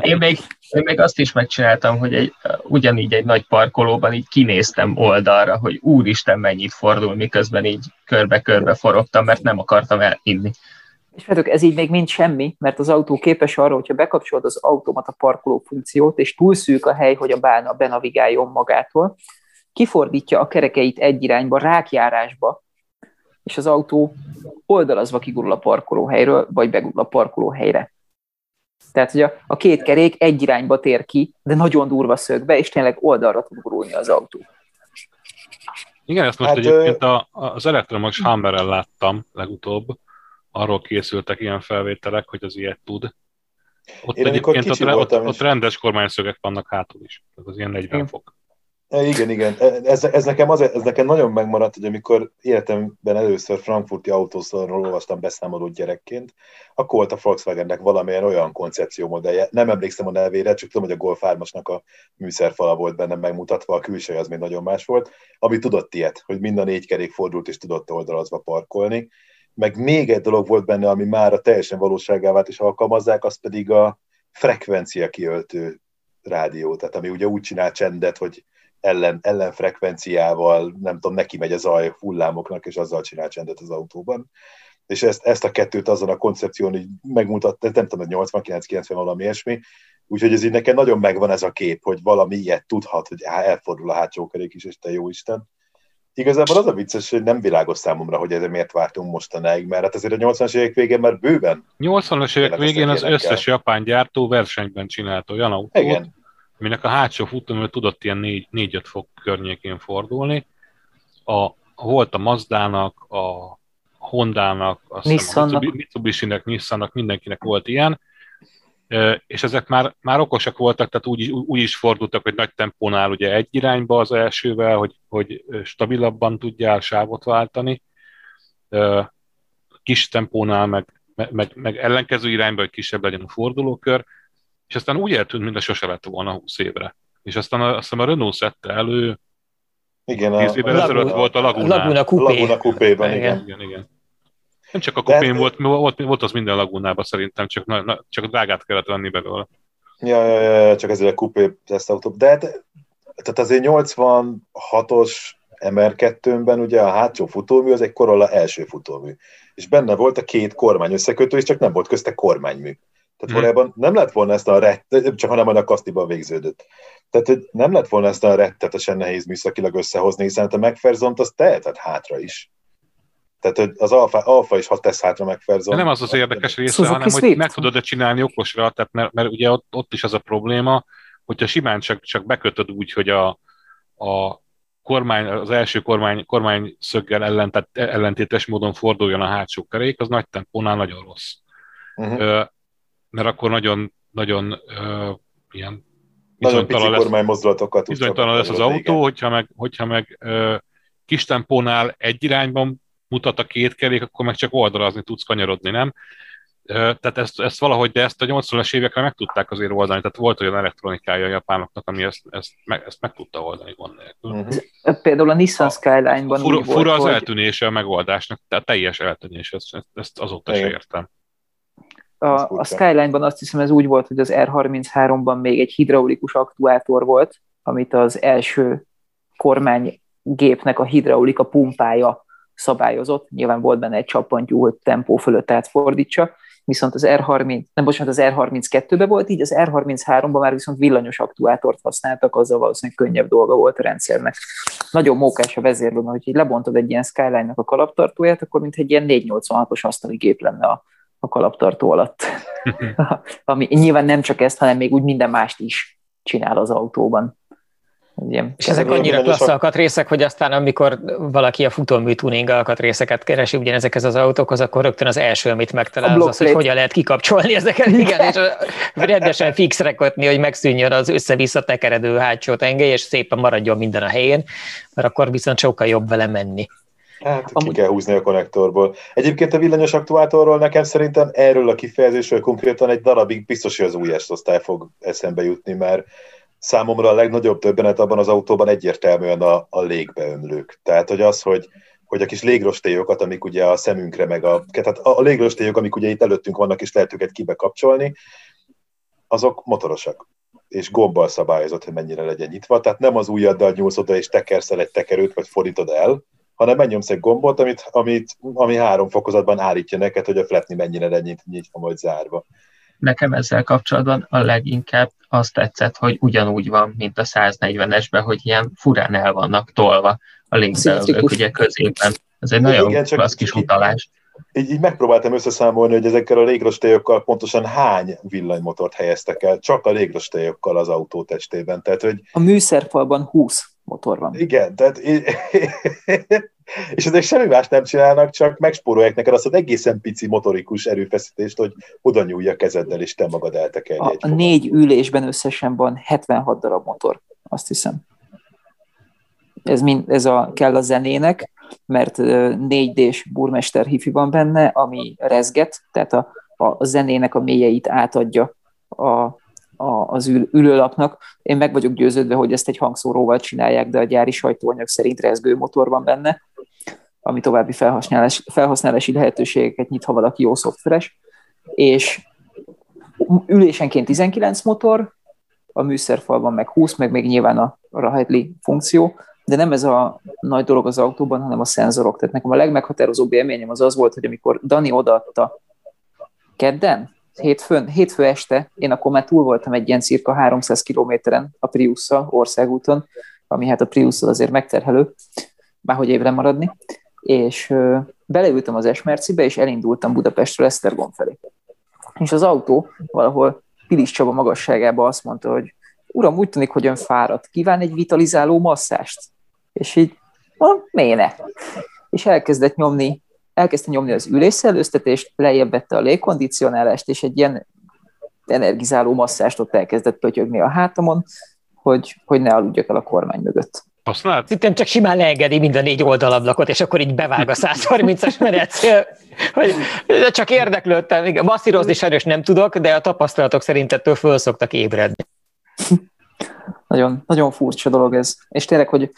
én, még, én még azt is megcsináltam, hogy egy, ugyanígy egy nagy parkolóban így kinéztem oldalra, hogy úristen mennyit fordul, miközben így körbe-körbe forogtam, mert nem akartam elinni. És várjuk, ez így még mind semmi, mert az autó képes arra, hogyha bekapcsolod az automata parkoló funkciót, és túl szűk a hely, hogy a bána benavigáljon magától, kifordítja a kerekeit egy irányba, rákjárásba, és az autó oldalazva kigurul a parkolóhelyről, vagy begurul a parkolóhelyre. Tehát, hogy a, a két kerék egy irányba tér ki, de nagyon durva szögbe, és tényleg oldalra tud gurulni az autó. Igen, ezt most hát, egyébként a, az elektromos Hammerrel láttam legutóbb, arról készültek ilyen felvételek, hogy az ilyet tud. Ott Én egyébként ott, ott, ott rendes kormányszögek vannak hátul is, tehát az ilyen 40 Én. fok. E, igen, igen. E, ez, ez, nekem az, ez nekem nagyon megmaradt, hogy amikor életemben először frankfurti autószalonról olvastam beszámolót gyerekként, akkor volt a Volkswagennek valamilyen olyan koncepció modellje. Nem emlékszem a nevére, csak tudom, hogy a Golf 3-asnak a műszerfala volt benne megmutatva, a külső az még nagyon más volt, ami tudott ilyet, hogy mind a négy kerék fordult és tudott oldalazva parkolni. Meg még egy dolog volt benne, ami már a teljesen valóságávát is alkalmazzák, az pedig a frekvencia kiöltő rádió, tehát ami ugye úgy csinál csendet, hogy ellen, ellenfrekvenciával, nem tudom, neki megy a zaj hullámoknak, és azzal csinál csendet az autóban. És ezt, ezt a kettőt azon a koncepción így megmutatta, nem tudom, 89-90 valami ilyesmi, úgyhogy ez így nekem nagyon megvan ez a kép, hogy valami ilyet tudhat, hogy elfordul a hátsó kerék is, és te jó Isten. Igazából az a vicces, hogy nem világos számomra, hogy ezért miért vártunk mostanáig, mert hát azért a 80-as évek végén már bőven. 80-as évek végén az összes japán gyártó versenyben csinált olyan autót, Igen aminek a hátsó futómű tudott ilyen 4-5 fok környékén fordulni. A, volt a Mazdának, a Hondának, a Mitsubishi-nek, Nissannak, mindenkinek volt ilyen, és ezek már, már okosak voltak, tehát úgy, úgy is fordultak, hogy nagy tempónál ugye egy irányba az elsővel, hogy, hogy stabilabban tudjál sávot váltani, kis tempónál meg, meg, meg ellenkező irányba, hogy kisebb legyen a fordulókör, és aztán úgy eltűnt, mint a sose lett volna 20 évre. És aztán a, aztán a Renault szedte elő, igen, 10 évvel ezelőtt volt a Laguna. Laguna Coupé. Laguna Coupé-ban, igen. igen. igen, Nem csak a kupén De... volt, volt, volt az minden Lagunában szerintem, csak, na, na, csak drágát kellett venni belőle. Ja, ja, ja, csak ezért a kupé tesztautó. De hát, tehát azért 86-os MR2-ben ugye a hátsó futómű az egy Corolla első futómű. És benne volt a két kormány összekötő, és csak nem volt közte kormánymű. Tehát hmm. valójában nem lett volna ezt a rettet, csak hanem a kasztiban végződött. Tehát hogy nem lett volna ezt a rettetesen nehéz műszakilag összehozni, hiszen a megferzont az tehetett hátra is. Tehát hogy az alfa, alfa is, ha tesz hátra megferzont. Nem az az érdekes része, Suzuki hanem Swift. hogy meg tudod-e csinálni okosra, tehát mert, mert ugye ott, ott is az a probléma, hogyha simán csak, csak bekötöd úgy, hogy a, a kormány, az első kormány, kormány szöggel ellentett, ellentétes módon forduljon a hátsó kerék, az nagy tempónál nagyon rossz. Uh-huh mert akkor nagyon, nagyon uh, ilyen bizonytalan lesz, mozdulatokat bizonytalan lesz az autó, igen. hogyha meg, hogyha meg uh, kis tempónál egy irányban mutat a két kerék, akkor meg csak oldalazni tudsz kanyarodni, nem? Tehát ezt, ezt valahogy, de ezt a 80-as évekre meg tudták azért oldani, tehát volt olyan elektronikája a japánoknak, ami ezt, ezt, meg, ezt meg tudta oldani gond nélkül. Uh-huh. Például a Nissan Skyline-ban fura, fura volt, az hogy... eltűnése a megoldásnak, tehát teljes eltűnés, ezt, ezt azóta sem értem. A, a Skyline-ban azt hiszem ez úgy volt, hogy az R33-ban még egy hidraulikus aktuátor volt, amit az első kormánygépnek a hidraulika pumpája szabályozott. Nyilván volt benne egy csappantyú, hogy tempó fölött átfordítsa, viszont az R30, nem bocsánat, az R32-ben volt így, az R33-ban már viszont villanyos aktúátort használtak, azzal valószínűleg könnyebb dolga volt a rendszernek. Nagyon mókás a vezérlő, hogy lebontod egy ilyen Skyline-nak a kalaptartóját, akkor mint egy ilyen 486-os asztali gép lenne a, a kalaptartó alatt. Ami nyilván nem csak ezt, hanem még úgy minden mást is csinál az autóban. Ilyen és ezek annyira klassz alkatrészek, hogy aztán amikor valaki a futómű tuning alkatrészeket keresi ugyanezekhez az autókhoz, akkor rögtön az első, amit megtalál, az, az, hogy hogyan lehet kikapcsolni ezeket, igen, és rendesen fixre kötni, hogy megszűnjön az össze-vissza tekeredő hátsó tengely, és szépen maradjon minden a helyén, mert akkor viszont sokkal jobb vele menni. Hát Amúgy... ki kell húzni a konnektorból. Egyébként a villanyos aktuátorról nekem szerintem erről a kifejezésről konkrétan egy darabig biztos, hogy az új osztály fog eszembe jutni, mert számomra a legnagyobb többenet abban az autóban egyértelműen a, a légbeömlők. Tehát, hogy az, hogy, hogy a kis légrostélyokat, amik ugye a szemünkre, meg a, tehát a, légrostélyok, amik ugye itt előttünk vannak, és lehet őket kibekapcsolni, azok motorosak és gombbal szabályozott, hogy mennyire legyen nyitva. Tehát nem az ujjaddal nyúlsz oda és tekerszel egy tekerőt, vagy fordítod el, hanem megnyomsz egy gombot, amit, amit, ami három fokozatban állítja neked, hogy a flatni mennyire legyen nyitva, majd zárva. Nekem ezzel kapcsolatban a leginkább azt tetszett, hogy ugyanúgy van, mint a 140-esben, hogy ilyen furán el vannak tolva a linkbeölők ugye középen. Ez egy nagyon Igen, klassz kis utalás. Így, így megpróbáltam összeszámolni, hogy ezekkel a légrostélyokkal pontosan hány villanymotort helyeztek el, csak a légrostélyokkal az autó testében. Tehát, hogy... A műszerfalban 20 motor van. Igen, tehát és ezek semmi más nem csinálnak, csak megspórolják neked azt az egészen pici motorikus erőfeszítést, hogy oda nyúlj a kezeddel, és te magad eltekerj a, A négy ülésben összesen van 76 darab motor, azt hiszem. Ez, mind, ez a, kell a zenének, mert 4D-s burmester hifi van benne, ami rezget, tehát a, a zenének a mélyeit átadja a, a, az ül, ülőlapnak. Én meg vagyok győződve, hogy ezt egy hangszóróval csinálják, de a gyári sajtóanyag szerint rezgő motor van benne, ami további felhasználás, felhasználási lehetőségeket nyit, ha valaki jó szoftveres. És ülésenként 19 motor, a műszerfalban meg 20, meg még nyilván a Rahedli funkció, de nem ez a nagy dolog az autóban, hanem a szenzorok. Tehát nekem a legmeghatározóbb élményem az az volt, hogy amikor Dani odaadta kedden, hétfőn, hétfő este, én akkor már túl voltam egy ilyen cirka 300 kilométeren a prius országúton, ami hát a prius azért megterhelő, már hogy évre maradni, és beleültem az Esmercibe, és elindultam Budapestről Esztergom felé. És az autó valahol Pilis Csaba magasságában azt mondta, hogy uram, úgy tűnik, hogy ön fáradt, kíván egy vitalizáló masszást? És így, miért ne? És elkezdett nyomni elkezdte nyomni az ülésszellőztetést, lejjebb vette a légkondicionálást, és egy ilyen energizáló masszást ott elkezdett pötyögni a hátamon, hogy, hogy ne aludjak el a kormány mögött. Használt? Szerintem csak simán leengedi mind a négy oldalablakot, és akkor így bevág a 130-as menet. Hogy csak érdeklődtem, igen, masszírozni sajnos nem tudok, de a tapasztalatok szerint ettől föl szoktak ébredni. Nagyon, nagyon furcsa dolog ez. És tényleg, hogy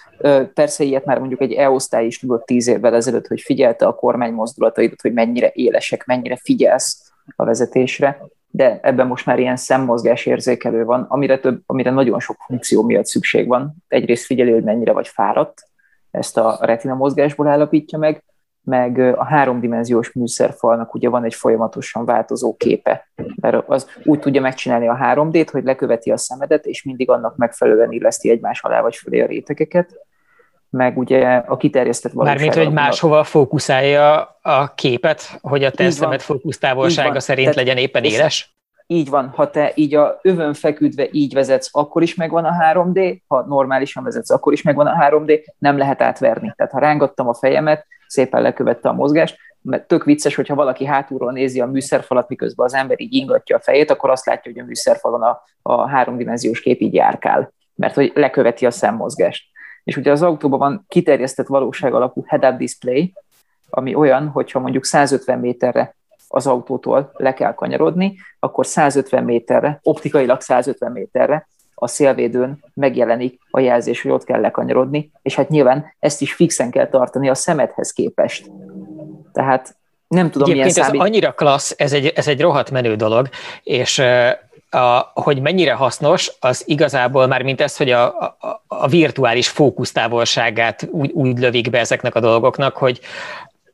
persze ilyet már mondjuk egy e-osztály is tudott tíz évvel ezelőtt, hogy figyelte a kormány mozdulataidat, hogy mennyire élesek, mennyire figyelsz a vezetésre, de ebben most már ilyen szemmozgás érzékelő van, amire, több, amire nagyon sok funkció miatt szükség van. Egyrészt figyeli, hogy mennyire vagy fáradt, ezt a retina mozgásból állapítja meg, meg a háromdimenziós műszerfalnak ugye van egy folyamatosan változó képe, mert az úgy tudja megcsinálni a 3D-t, hogy leköveti a szemedet, és mindig annak megfelelően illeszti egymás alá vagy fölé a rétegeket, meg ugye a kiterjesztett valóság. Mármint, hogy máshova fókuszálja a képet, hogy a te szemed fókusztávolsága szerint Tehát, legyen éppen éles? Így van, ha te így a övön feküdve így vezetsz, akkor is megvan a 3D, ha normálisan vezetsz, akkor is megvan a 3D, nem lehet átverni. Tehát ha rángattam a fejemet, szépen lekövette a mozgást, mert tök vicces, hogyha valaki hátulról nézi a műszerfalat, miközben az ember így ingatja a fejét, akkor azt látja, hogy a műszerfalon a, a háromdimenziós kép így járkál, mert hogy leköveti a szemmozgást. És ugye az autóban van kiterjesztett valóság alapú head-up display, ami olyan, hogyha mondjuk 150 méterre az autótól le kell kanyarodni, akkor 150 méterre, optikailag 150 méterre a szélvédőn megjelenik a jelzés, hogy ott kell lekanyarodni, és hát nyilván ezt is fixen kell tartani a szemedhez képest. Tehát nem tudom, Egyébként milyen számít... ez annyira klassz, ez egy, ez egy rohadt menő dolog, és a, hogy mennyire hasznos, az igazából már mint ez, hogy a, a, a virtuális fókusztávolságát úgy, úgy lövik be ezeknek a dolgoknak, hogy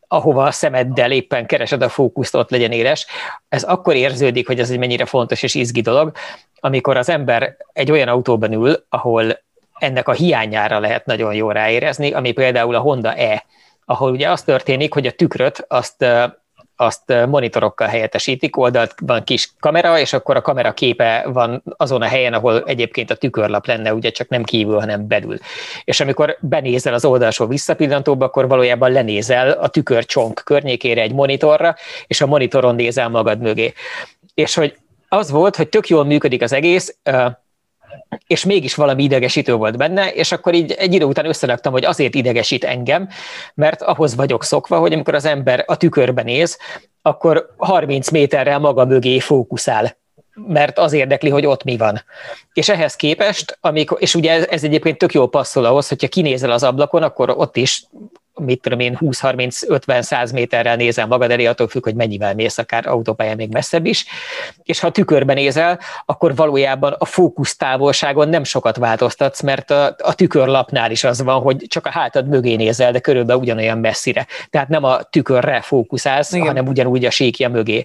ahova a szemeddel éppen keresed a fókuszt, ott legyen éles. Ez akkor érződik, hogy ez egy mennyire fontos és izgi dolog, amikor az ember egy olyan autóban ül, ahol ennek a hiányára lehet nagyon jól ráérezni, ami például a Honda E, ahol ugye az történik, hogy a tükröt azt azt monitorokkal helyettesítik, oldalt van kis kamera, és akkor a kamera képe van azon a helyen, ahol egyébként a tükörlap lenne, ugye csak nem kívül, hanem belül. És amikor benézel az oldalsó visszapillantóba, akkor valójában lenézel a tükörcsonk környékére egy monitorra, és a monitoron nézel magad mögé. És hogy az volt, hogy tök jól működik az egész, és mégis valami idegesítő volt benne, és akkor így egy idő után összeraktam, hogy azért idegesít engem, mert ahhoz vagyok szokva, hogy amikor az ember a tükörbe néz, akkor 30 méterrel maga mögé fókuszál mert az érdekli, hogy ott mi van. És ehhez képest, amikor, és ugye ez, ez egyébként tök jól passzol ahhoz, hogyha kinézel az ablakon, akkor ott is mit tudom én, 20-30-50-100 méterrel nézel magad elé, attól függ, hogy mennyivel mész, akár autópályán még messzebb is, és ha tükörben nézel, akkor valójában a fókusz távolságon nem sokat változtatsz, mert a, a tükörlapnál is az van, hogy csak a hátad mögé nézel, de körülbelül ugyanolyan messzire. Tehát nem a tükörre fókuszálsz, Igen. hanem ugyanúgy a síkja mögé.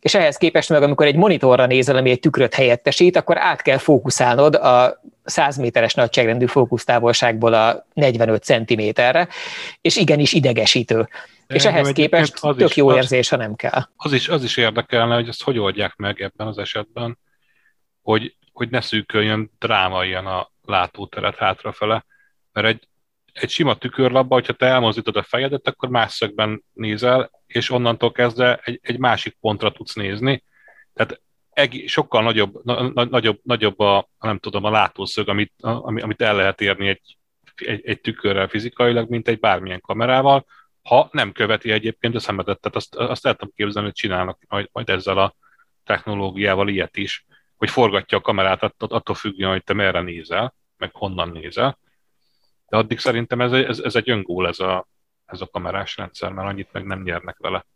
És ehhez képest meg, amikor egy monitorra nézel, ami egy tükröt helyettesít, akkor át kell fókuszálnod a 100 méteres nagyságrendű fókusztávolságból a 45 cm-re, és igenis idegesítő. De és ehhez képest az tök is, jó az, érzés, ha nem kell. Az is, az is érdekelne, hogy ezt hogy oldják meg ebben az esetben, hogy, hogy ne szűköljön drámaian a látóteret hátrafele, mert egy, egy sima tükörlapba, hogyha te elmozdítod a fejedet, akkor más szögben nézel, és onnantól kezdve egy, egy másik pontra tudsz nézni. Tehát sokkal nagyobb, na, nagyobb, nagyobb a, nem tudom, a látószög, amit, a, amit el lehet érni egy, egy, egy tükörrel fizikailag, mint egy bármilyen kamerával, ha nem követi egyébként a szemetet. Tehát azt, azt el tudom képzelni, hogy csinálnak majd, majd ezzel a technológiával ilyet is, hogy forgatja a kamerát attól függően, hogy te merre nézel, meg honnan nézel. De addig szerintem ez, ez, ez egy öngól ez a, ez a kamerás rendszer, mert annyit meg nem nyernek vele.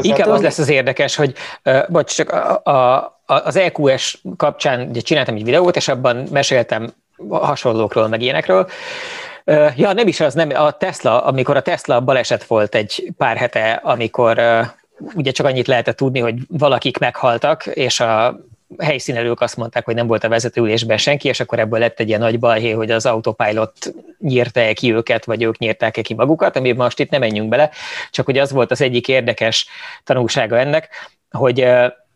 Inkább az lesz az érdekes, hogy uh, bocs, csak a, a, az EQS kapcsán ugye csináltam egy videót, és abban meséltem hasonlókról, meg ilyenekről. Uh, ja, nem is az, nem, a Tesla, amikor a Tesla baleset volt egy pár hete, amikor uh, ugye csak annyit lehetett tudni, hogy valakik meghaltak, és a helyszínelők azt mondták, hogy nem volt a vezetőülésben senki, és akkor ebből lett egy ilyen nagy balhé, hogy az autopilot nyírta-e ki őket, vagy ők nyírták-e ki magukat, ami most itt nem menjünk bele, csak hogy az volt az egyik érdekes tanulsága ennek, hogy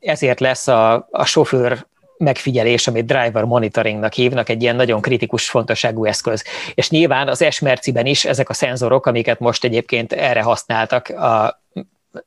ezért lesz a, a sofőr megfigyelés, amit driver monitoringnak hívnak, egy ilyen nagyon kritikus fontosságú eszköz. És nyilván az S-Merciben is ezek a szenzorok, amiket most egyébként erre használtak a,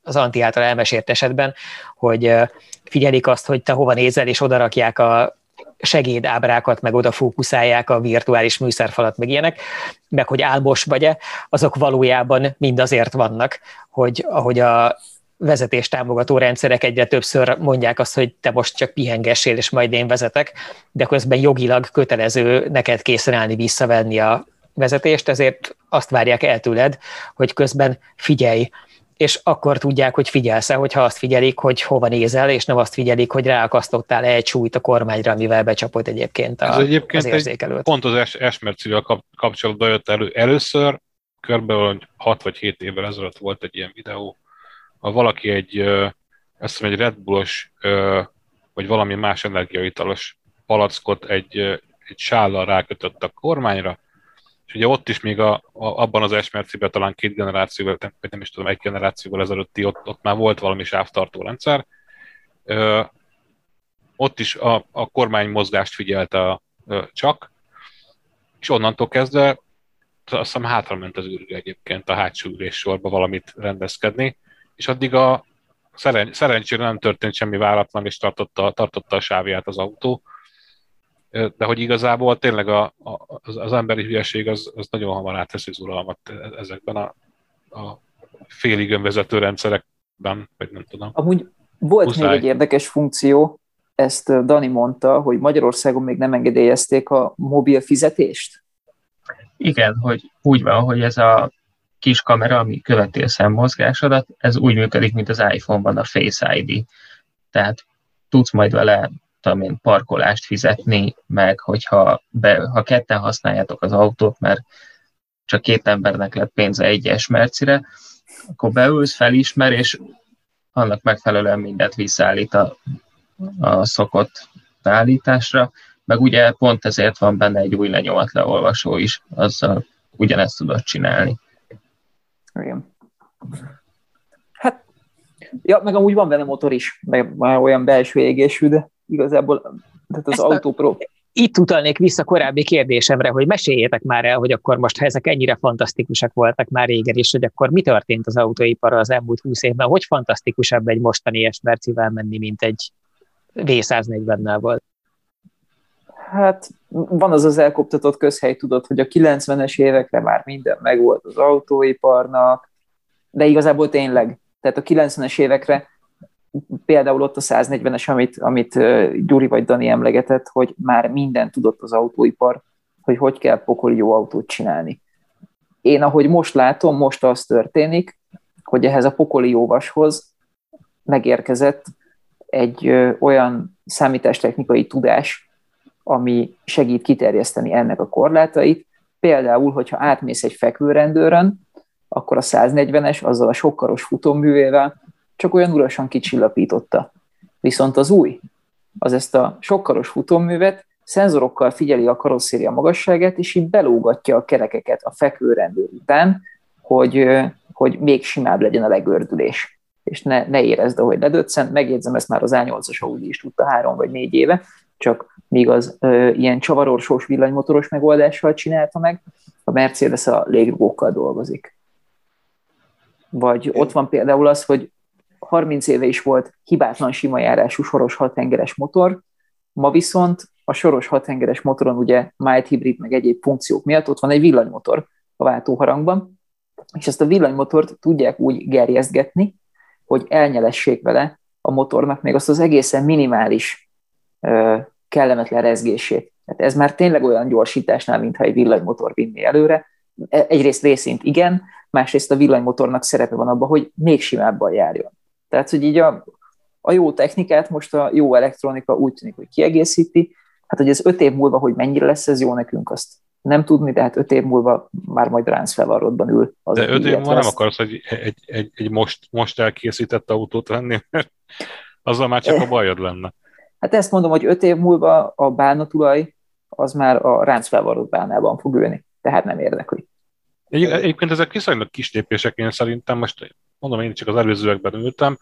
az Anti által elmesélt esetben, hogy figyelik azt, hogy te hova nézel, és odarakják a segédábrákat, meg oda fókuszálják a virtuális műszerfalat, meg ilyenek, meg hogy álmos vagy-e, azok valójában mind azért vannak, hogy ahogy a vezetés támogató rendszerek egyre többször mondják azt, hogy te most csak pihengessél, és majd én vezetek, de közben jogilag kötelező neked készen állni visszavenni a vezetést, ezért azt várják el tőled, hogy közben figyelj, és akkor tudják, hogy figyelsz-e, hogyha azt figyelik, hogy hova nézel, és nem azt figyelik, hogy ráakasztottál egy súlyt a kormányra, amivel becsapott egyébként, a, Ez egyébként az érzékelőt. Pont az esmercivel kapcsolatban jött elő. Először, körülbelül 6 vagy 7 évvel ezelőtt volt egy ilyen videó, ha valaki egy, ezt mondom, egy Red Bullos, vagy valami más energiaitalos palackot egy, egy sállal rákötött a kormányra, ugye ott is még a, a, abban az esmerciben talán két generációval, vagy nem is tudom, egy generációval ezelőtti, ott, ott már volt valami sávtartó rendszer. Ö, ott is a, a kormány mozgást figyelte a, ö, csak, és onnantól kezdve azt hiszem hátra ment az űrgő egyébként a hátsó ülés sorba valamit rendezkedni, és addig a szeren, szerencsére nem történt semmi váratlan, és tartotta, tartotta a sávját az autó, de hogy igazából tényleg a, a, az, az emberi hülyeség az, az nagyon hamar átveszi az uralmat ezekben a, a félig önvezető rendszerekben, vagy nem tudom. Amúgy volt Muszáj. még egy érdekes funkció, ezt Dani mondta, hogy Magyarországon még nem engedélyezték a mobil fizetést? Igen, hogy úgy van, hogy ez a kis kamera, ami követi a szemmozgásodat, ez úgy működik, mint az iPhone-ban a Face ID. Tehát tudsz majd vele tudom én, parkolást fizetni, meg hogyha be, ha ketten használjátok az autót, mert csak két embernek lett pénze egy esmercire, akkor beülsz, felismer, és annak megfelelően mindent visszaállít a, a szokott beállításra, meg ugye pont ezért van benne egy új lenyomat leolvasó is, azzal ugyanezt tudod csinálni. Igen. Hát, ja, meg amúgy van benne motor is, meg már olyan belső égésű, de igazából tehát az autópró itt utalnék vissza korábbi kérdésemre, hogy meséljétek már el, hogy akkor most, ha ezek ennyire fantasztikusak voltak már régen is, hogy akkor mi történt az autóiparra az elmúlt húsz évben, hogy fantasztikusabb egy mostani Esmercivel menni, mint egy V140-nel volt? Hát van az az elkoptatott közhely, tudod, hogy a 90-es évekre már minden megvolt az autóiparnak, de igazából tényleg, tehát a 90-es évekre például ott a 140-es, amit, amit Gyuri vagy Dani emlegetett, hogy már minden tudott az autóipar, hogy hogy kell pokoli jó autót csinálni. Én ahogy most látom, most az történik, hogy ehhez a pokoli jó vashoz megérkezett egy olyan számítástechnikai tudás, ami segít kiterjeszteni ennek a korlátait. Például, hogyha átmész egy fekvőrendőrön, akkor a 140-es azzal a sokkaros futóművével csak olyan urasan kicsillapította. Viszont az új, az ezt a sokkaros futóművet szenzorokkal figyeli a karosszéria magasságát, és így belógatja a kerekeket a fekvőrendőr után, hogy, hogy még simább legyen a legördülés és ne, ne érezd, ahogy ledöccen. Megjegyzem, ezt már az A8-as Audi is tudta három vagy négy éve, csak míg az ö, ilyen csavarorsós villanymotoros megoldással csinálta meg, a Mercedes a légrugókkal dolgozik. Vagy ott van például az, hogy 30 éve is volt hibátlan sima járású soros hathengeres motor, ma viszont a soros hathengeres motoron ugye mild hibrid meg egyéb funkciók miatt ott van egy villanymotor a váltóharangban, és ezt a villanymotort tudják úgy gerjesztgetni, hogy elnyelessék vele a motornak még azt az egészen minimális kellemetlen rezgését. Tehát ez már tényleg olyan gyorsításnál, mintha egy villanymotor vinni előre. E, egyrészt részint igen, másrészt a villanymotornak szerepe van abban, hogy még simábban járjon. Tehát, hogy így a, a jó technikát most a jó elektronika úgy tűnik, hogy kiegészíti. Hát, hogy ez öt év múlva, hogy mennyire lesz ez jó nekünk, azt nem tudni, de hát öt év múlva már majd ránc felvarrodban ül. Az de öt év múlva nem akarsz egy, egy, egy, egy most, most elkészített autót venni, mert azzal már csak a bajod lenne. Hát ezt mondom, hogy öt év múlva a bánatulaj az már a ránc felvarrott bánában fog ülni, tehát nem érdekli. Egy, egyébként ezek viszonylag kis lépések, én szerintem most mondom, én csak az előzőekben ültem,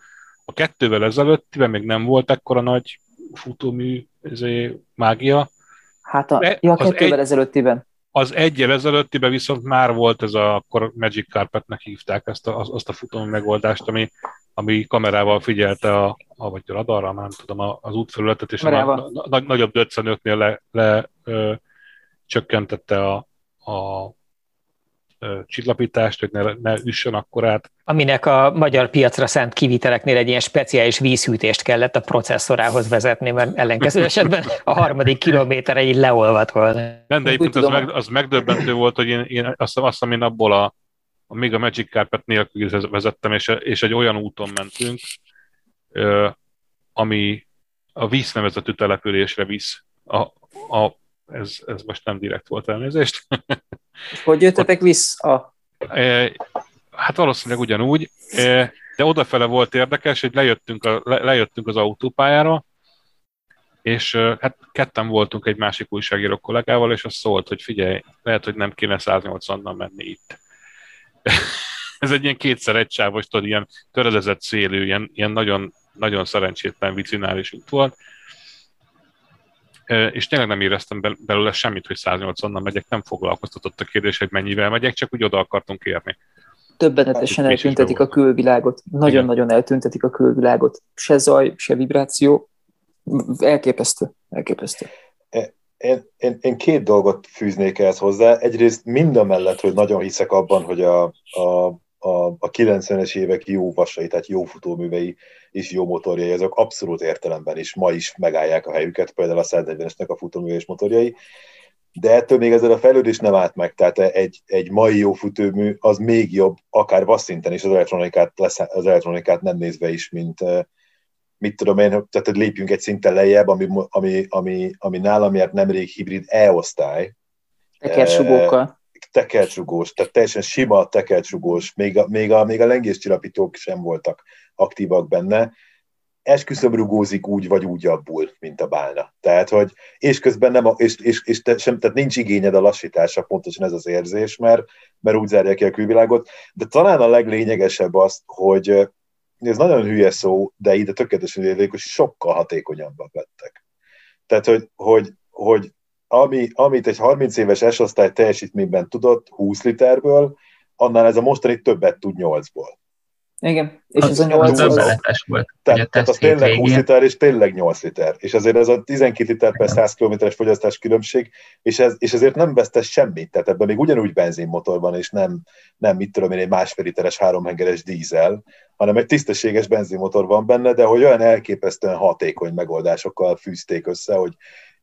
a kettővel ezelőttiben még nem volt ekkora nagy futómű ezé, mágia. Hát a, ja, a kettővel egy, ezelőttiben. Az egyel ezelőttiben viszont már volt ez a, akkor Magic Carpetnek hívták ezt a, azt a futómű megoldást, ami, ami kamerával figyelte a, a vagy a radarra, nem tudom, az útfelületet, és a, a, a, nagyobb döccenőknél le, le ö, csökkentette a, a csillapítást, hogy ne, ne üssön akkor át. Aminek a magyar piacra szánt kiviteleknél egy ilyen speciális vízhűtést kellett a processzorához vezetni, mert ellenkező esetben a harmadik kilométerre így leolvadt volna. Nem, de egyébként az, meg, az megdöbbentő volt, hogy én, én azt hiszem, én abból a, a még a Magic Carpet nélkül vezettem, és, és egy olyan úton mentünk, ami a víz nevezetű településre visz. A, a, ez, ez most nem direkt volt elnézést. Hogy jöttetek vissza? E, hát valószínűleg ugyanúgy, e, de odafele volt érdekes, hogy lejöttünk, a, le, lejöttünk az autópályára, és hát ketten voltunk egy másik újságíró kollégával, és az szólt, hogy figyelj, lehet, hogy nem kéne 180-nal menni itt. Ez egy ilyen kétszer egy sávos, tudod, ilyen töredezett szélű, ilyen, ilyen nagyon, nagyon szerencsétlen vicinális út volt, és tényleg nem éreztem belőle semmit, hogy 180-nal megyek, nem foglalkoztatott a kérdés, hogy mennyivel megyek, csak úgy oda akartunk érni. Többenetesen eltüntetik a külvilágot. Nagyon-nagyon eltüntetik a külvilágot. Se zaj, se vibráció. Elképesztő. Elképesztő. Én, én, én két dolgot fűznék ehhez hozzá. Egyrészt mind a mellett, hogy nagyon hiszek abban, hogy a, a a, a 90-es évek jó vasai, tehát jó futóművei és jó motorjai, azok abszolút értelemben is ma is megállják a helyüket, például a 140-esnek a futóműve és motorjai, de ettől még ezzel a fejlődés nem állt meg, tehát egy, egy mai jó futómű az még jobb, akár vasszinten is az elektronikát, lesz, az elektronikát nem nézve is, mint mit tudom én, tehát lépjünk egy szinten lejjebb, ami, ami, ami, ami nálam járt nemrég hibrid E-osztály. Tekersugókkal tekercsugós, tehát teljesen sima tekercsugós, még a, még a, még a lengéscsillapítók sem voltak aktívak benne, esküszöm rugózik úgy vagy úgy abból, mint a bálna. Tehát, hogy, és közben nem, a, és, és, és te, sem, tehát nincs igényed a lassításra, pontosan ez az érzés, mert, mert úgy zárja ki a külvilágot, de talán a leglényegesebb az, hogy ez nagyon hülye szó, de ide tökéletesen érték, hogy sokkal hatékonyabbak lettek. Tehát, hogy, hogy, hogy ami, amit egy 30 éves S-osztály teljesítményben tudott 20 literből, annál ez a mostani többet tud 8-ból. Igen, és az, ez a 8 az, az, volt. Tehát, tehát az tényleg végén. 20 liter, és tényleg 8 liter. És azért ez a 12 liter per 100 km-es fogyasztás különbség, és, ez, és ezért nem vesztes semmit. Tehát ebben még ugyanúgy benzinmotor van, és nem, nem mit tudom én, egy másfél literes háromhengeres dízel, hanem egy tisztességes benzinmotor van benne, de hogy olyan elképesztően hatékony megoldásokkal fűzték össze, hogy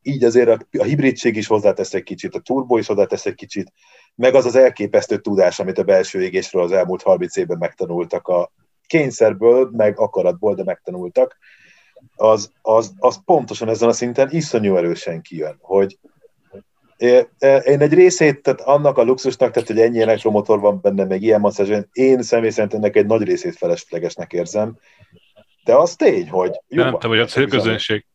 így azért a, a hibridség is hozzátesz egy kicsit, a turbo is hozzátesz egy kicsit, meg az az elképesztő tudás, amit a belső égésről az elmúlt 30 évben megtanultak a kényszerből, meg akaratból, de megtanultak, az, az, az pontosan ezen a szinten iszonyú erősen kijön, hogy én egy részét, tehát annak a luxusnak, tehát hogy ennyi elektromotor van benne, meg ilyen masszázs, én személy szerint ennek egy nagy részét feleslegesnek érzem, de az tény, hogy... Jó, nem te vagy a célközönség.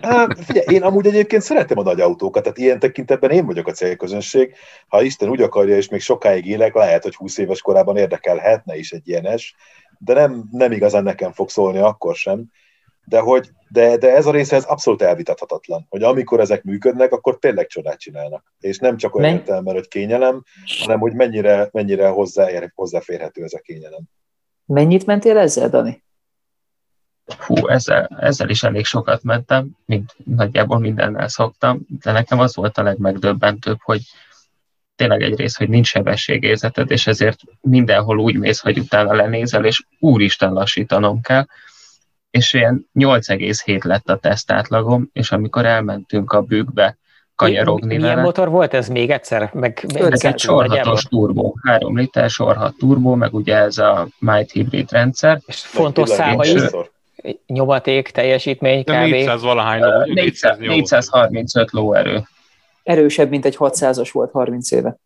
Hát, figyelj, én amúgy egyébként szeretem a nagy autókat, tehát ilyen tekintetben én vagyok a célközönség. Ha Isten úgy akarja, és még sokáig élek, lehet, hogy 20 éves korában érdekelhetne is egy ilyenes, de nem, nem igazán nekem fog szólni akkor sem. De, hogy, de, de ez a része ez abszolút elvitathatatlan, hogy amikor ezek működnek, akkor tényleg csodát csinálnak. És nem csak olyan értelemben, hogy kényelem, hanem hogy mennyire, mennyire hozzáér, hozzáférhető ez a kényelem. Mennyit mentél ezzel, Dani? Hú, ezzel, ezzel is elég sokat mentem, mint nagyjából mindennel szoktam, de nekem az volt a legmegdöbbentőbb, hogy tényleg egy rész, hogy nincs sebességérzeted, és ezért mindenhol úgy mész, hogy utána lenézel, és úristen lassítanom kell, és ilyen 8,7 lett a tesztátlagom, és amikor elmentünk a bükbe kanyarogni Milyen vele, motor volt ez még egyszer? Meg, ez egy sorhatos turbó, 3 liter sorhat turbó, meg ugye ez a Might Hybrid rendszer. És fontos száma is nyomaték, teljesítmény kb. 400 valahány ló, 400, 435 lóerő. Erősebb, mint egy 600-as volt 30 éve.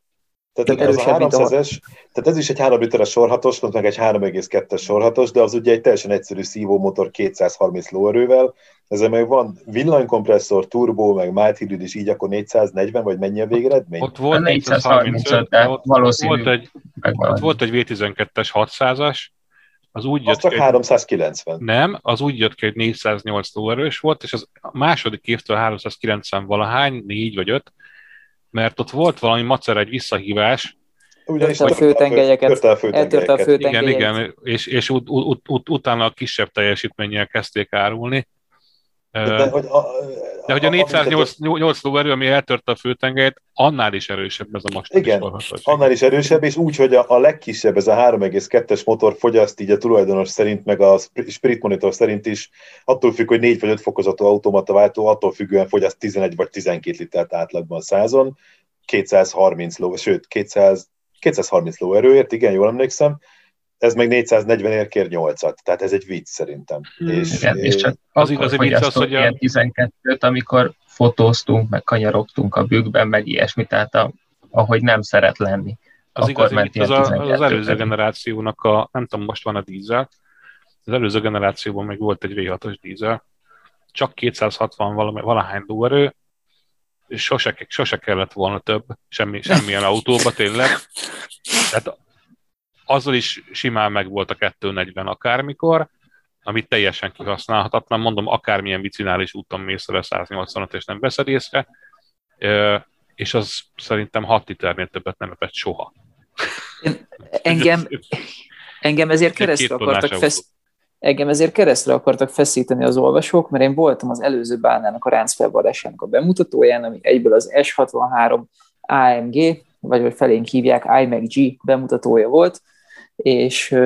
Tehát ez a 300-es, tehát ez is egy 3 literes sorhatos, meg egy 3,2-es sorhatos, de az ugye egy teljesen egyszerű szívómotor 230 lóerővel, ezzel meg van villanykompresszor, turbo, meg mild hybrid is, így akkor 440, vagy mennyi a végeredmény? Ott volt 435, de ott, valószínű. Volt egy, ott volt egy V12-es 600-as, az úgy jött csak ki, 390. Nem, az úgy jött ki, hogy 408 lóerős volt, és az a második évtől 390 valahány, 4 vagy 5, mert ott volt valami macer, egy visszahívás, Ugyanis a főtengelyeket. Eltörte a főtengelyeket. Igen, igen, és, és ut, ut, ut, utána a kisebb teljesítménnyel kezdték árulni. De, hogy a, de hogy a 408 lóerő, ami eltörte a főtengelyet, annál is erősebb ez a mostani Igen, annál is erősebb, és úgy, hogy a, a legkisebb, ez a 3,2-es motor fogyaszt így a tulajdonos szerint, meg a Spirit Monitor szerint is, attól függ, hogy 4 vagy 5 fokozatú automata váltó, attól függően fogyaszt 11 vagy 12 litert átlagban százon, 230 ló, sőt, 200, 230 lóerőért, igen, jól emlékszem, ez meg 440 ér kér 8-at, tehát ez egy vicc szerintem. Hmm. És, Igen, és csak az igazi vicc az, hogy a... 12-t, amikor fotóztunk, meg kanyarogtunk a bükkben, meg ilyesmi, tehát a, ahogy nem szeret lenni. Az igazi vicc az, a, az előző generációnak a, nem tudom, most van a dízel, az előző generációban még volt egy V6-os dízel, csak 260 valami, valahány lóerő, és sose, sose kellett volna több, semmi, semmilyen autóba tényleg. Tehát azzal is simán meg volt a 240 akármikor, amit teljesen kihasználhatatlan, mondom, akármilyen bicinális úton mész a 185 és nem veszed észre, és az szerintem 6 liternél többet nem evett soha. Engem, engem ezért keresztül akartak fesz, engem ezért keresztre akartak feszíteni az olvasók, mert én voltam az előző bánának a ráncfelvadásának a bemutatóján, ami egyből az S63 AMG, vagy hogy felénk hívják iMac-G bemutatója volt, és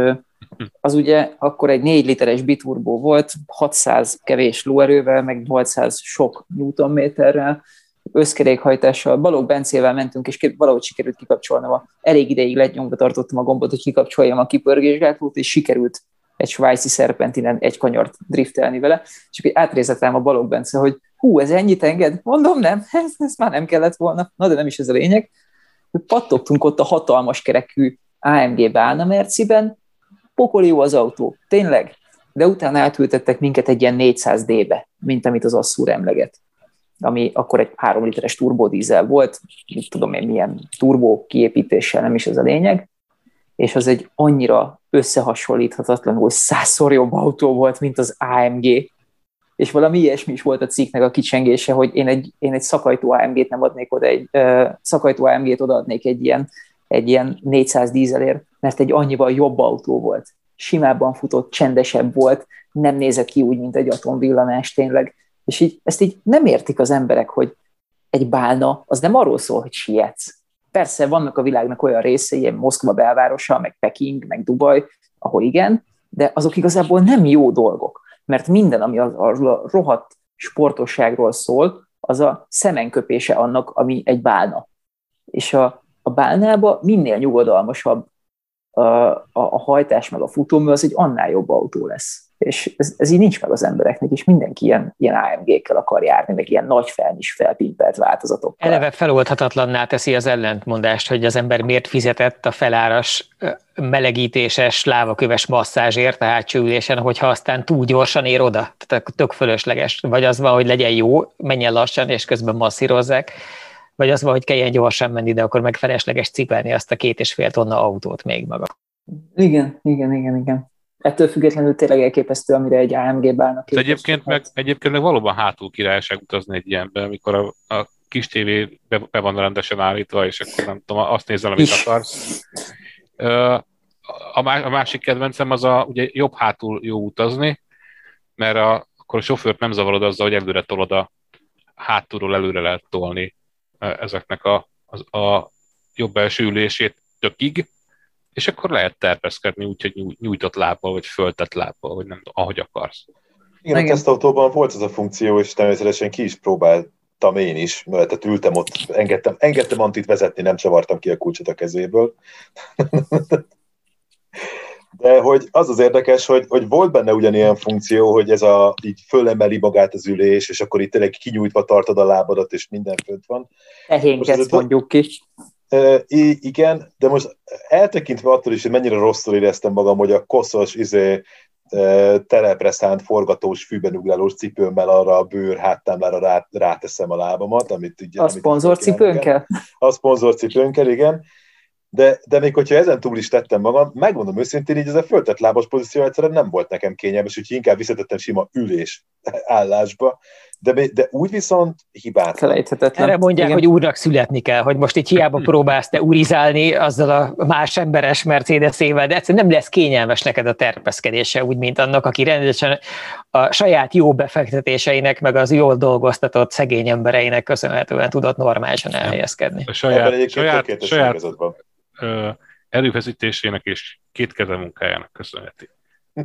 az ugye akkor egy 4 literes biturbó volt, 600 kevés lóerővel, meg 800 sok newtonméterrel, összkerékhajtással, Balog Bencével mentünk, és valahogy sikerült kikapcsolnom a, elég ideig lenyomva tartottam a gombot, hogy kikapcsoljam a kipörgésgátlót, és sikerült egy svájci szerpentinen egy kanyart driftelni vele, és akkor átrézetem a Balog Bence, hogy hú, ez ennyit enged? Mondom, nem, ez, ez már nem kellett volna, na de nem is ez a lényeg. pattogtunk ott a hatalmas kerekű AMG Bálna Merciben, pokoli jó az autó, tényleg, de utána átültettek minket egy ilyen 400D-be, mint amit az Assur emleget. Ami akkor egy 3 literes turbodízel volt, mit tudom én milyen turbó kiépítéssel, nem is ez a lényeg, és az egy annyira összehasonlíthatatlanul százszor jobb autó volt, mint az AMG, és valami ilyesmi is volt a cikknek a kicsengése, hogy én egy, én egy szakajtó AMG-t nem adnék oda, egy uh, szakajtó AMG-t odaadnék egy ilyen, egy ilyen 400 dízelért, mert egy annyival jobb autó volt. Simábban futott, csendesebb volt, nem nézett ki úgy, mint egy atomvillanás tényleg. És így, ezt így nem értik az emberek, hogy egy bálna, az nem arról szól, hogy sietsz. Persze vannak a világnak olyan részei, ilyen Moszkva belvárosa, meg Peking, meg Dubaj, ahol igen, de azok igazából nem jó dolgok, mert minden, ami a, a rohadt sportosságról szól, az a szemenköpése annak, ami egy bálna. És a, a bálnába minél nyugodalmasabb a, a, a hajtás meg a futómű, az egy annál jobb autó lesz és ez, ez így nincs meg az embereknek, és mindenki ilyen, ilyen AMG-kkel akar járni, meg ilyen nagy is felpimpelt változatokkal. Eleve feloldhatatlanná teszi az ellentmondást, hogy az ember miért fizetett a feláras melegítéses, lávaköves masszázsért a hátsó ülésen, hogyha aztán túl gyorsan ér oda. Tehát tök fölösleges. Vagy az van, hogy legyen jó, menjen lassan, és közben masszírozzák, vagy az van, hogy kelljen gyorsan menni, de akkor meg felesleges cipelni azt a két és fél tonna autót még maga. Igen, igen, igen, igen ettől függetlenül tényleg elképesztő, amire egy AMG bálnak. Egyébként meg, egyébként meg valóban hátul királyság utazni egy ilyenbe, amikor a, a kis tévé be, be van rendesen állítva, és akkor nem tudom, azt nézel, amit akarsz. A másik kedvencem az a, ugye jobb hátul jó utazni, mert a, akkor a sofőrt nem zavarod azzal, hogy előre tolod a hátulról előre lehet tolni ezeknek a, a, a jobb első ülését tökig, és akkor lehet terpeszkedni úgy, hogy nyújtott lábbal, vagy föltett lábbal, vagy nem tudom, ahogy akarsz. Igen, Igen. a tesztautóban volt ez a funkció, és természetesen ki is próbáltam én is, mert ültem ott, engedtem, engedtem Antit vezetni, nem csavartam ki a kulcsot a kezéből. De hogy az az érdekes, hogy, hogy volt benne ugyanilyen funkció, hogy ez a, így fölemeli magát az ülés, és akkor itt tényleg kinyújtva tartod a lábadat, és minden fönt van. Ehénkedsz mondjuk ki igen, de most eltekintve attól is, hogy mennyire rosszul éreztem magam, hogy a koszos, izé, telepre szánt forgatós fűben ugrálós cipőmmel arra a bőr háttámlára rá, ráteszem a lábamat, amit ugye... A szponzorcipőnkkel? A szponzorcipőnkkel, igen de, de még hogyha ezen túl is tettem magam, megmondom őszintén, így ez a föltett lábas pozíció egyszerűen nem volt nekem kényelmes, úgyhogy inkább visszatettem sima ülés állásba, de, de úgy viszont hibátlan. Erre mondják, Igen. hogy úrnak születni kell, hogy most így hiába próbálsz te urizálni azzal a más emberes Mercedes-ével, de egyszerűen nem lesz kényelmes neked a terpeszkedése, úgy, mint annak, aki rendesen a saját jó befektetéseinek, meg az jól dolgoztatott szegény embereinek köszönhetően tudott normálisan elhelyezkedni. A saját, saját, saját, erőfeszítésének és kétkeze munkájának köszönheti.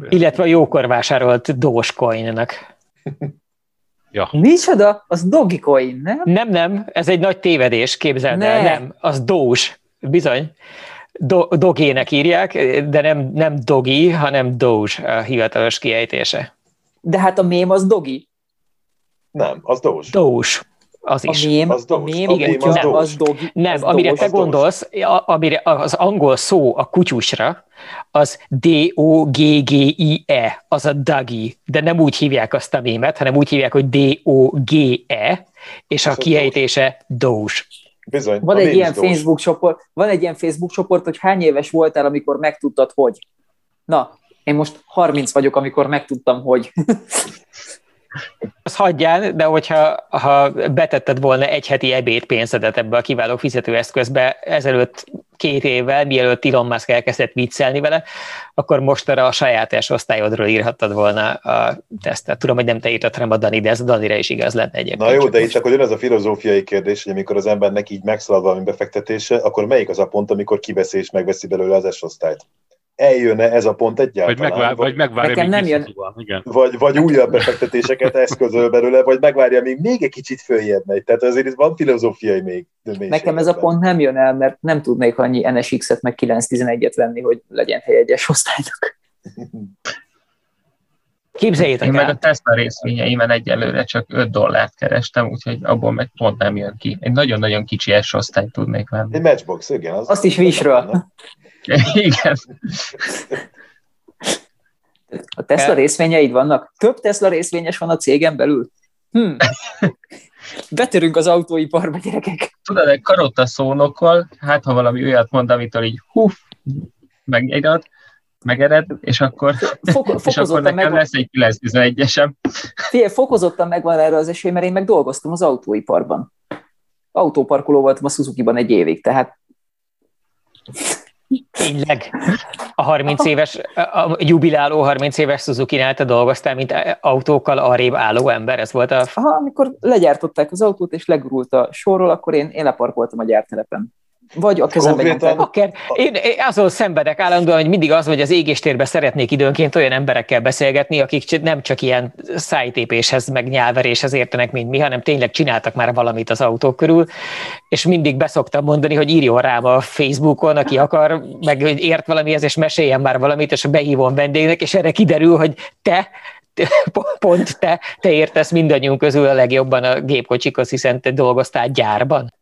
Illetve a jókor vásárolt Dogecoin-nak. Ja. Micsoda? Az Dogecoin, nem? Nem, nem, ez egy nagy tévedés, képzeld ne. el, nem, az Doge, bizony. Do, Dogének írják, de nem, nem Dogi, hanem Doge a hivatalos kiejtése. De hát a mém az Dogi. Nem, az Doge. Doge az is. A mém, az, a mém, igen, mém az, nem, az dogi. Nem, az amire te gondolsz, amire az angol szó a kutyusra, az D-O-G-G-I-E, az a dagi, de nem úgy hívják azt a mémet, hanem úgy hívják, hogy D-O-G-E, és a kiejtése Doge. Bizony, van egy ilyen Facebook csoport, van egy ilyen Facebook csoport, hogy hány éves voltál, amikor megtudtad, hogy. Na, én most 30 vagyok, amikor megtudtam, hogy. Azt hagyján, de hogyha ha betetted volna egy heti ebéd pénzedet ebbe a kiváló fizetőeszközbe ezelőtt két évvel, mielőtt Elon Musk elkezdett viccelni vele, akkor most erre a saját osztályodról írhattad volna a tesztet. Tudom, hogy nem te írtad, hanem a Dani, de ez a Danire is igaz lenne egyébként. Na jó, de itt akkor jön az a filozófiai kérdés, hogy amikor az embernek így megszalad valami befektetése, akkor melyik az a pont, amikor kiveszi és megveszi belőle az S-osztályt? Eljönne ez a pont egyáltalán. Vagy, megvár, vagy megvárja, Nekem nem jön. Igen. Vagy, vagy újabb befektetéseket eszközöl belőle, vagy megvárja, még még egy kicsit följebb megy. Tehát azért itt van filozófiai még. Nekem ez a pont nem jön el, mert nem tudnék annyi NSX-et meg 911-et venni, hogy legyen hely egyes osztálynak. Képzeljétek Én meg a Tesla részvényeimen egyelőre csak 5 dollárt kerestem, úgyhogy abból meg pont nem jön ki. Egy nagyon-nagyon kicsi S osztályt tudnék venni. Egy matchbox, igen. Az Azt is visről. igen. A Tesla részvényeid vannak? Több Tesla részvényes van a cégen belül? Hm. Betörünk az autóiparba, gyerekek. Tudod, egy karotta szónokkal, hát ha valami olyat mond, amitől így huf, megegad, megered, és akkor, Fok, és akkor nekem meg... lesz egy 911-esem. Figyelj, fokozottan megvan erre az esély, mert én meg dolgoztam az autóiparban. Autóparkoló voltam a Suzuki-ban egy évig, tehát Tényleg? A 30 éves, a jubiláló 30 éves Suzuki-nál te dolgoztál, mint autókkal arrébb álló ember? Ez volt a... Aha, amikor legyártották az autót, és legurult a sorról, akkor én, én leparkoltam a gyártelepen. Vagy a kezembe nyomták. Akár, én, én azon szenvedek állandóan, hogy mindig az, hogy az égéstérbe szeretnék időnként olyan emberekkel beszélgetni, akik nem csak ilyen szájtépéshez, meg nyelveréshez értenek, mint mi, hanem tényleg csináltak már valamit az autók körül, és mindig beszoktam mondani, hogy írjon rám a Facebookon, aki akar, meg hogy ért valamihez, és meséljen már valamit, és behívom vendégnek, és erre kiderül, hogy te pont te, te értesz mindannyiunk közül a legjobban a gépkocsikhoz, hiszen te dolgoztál gyárban.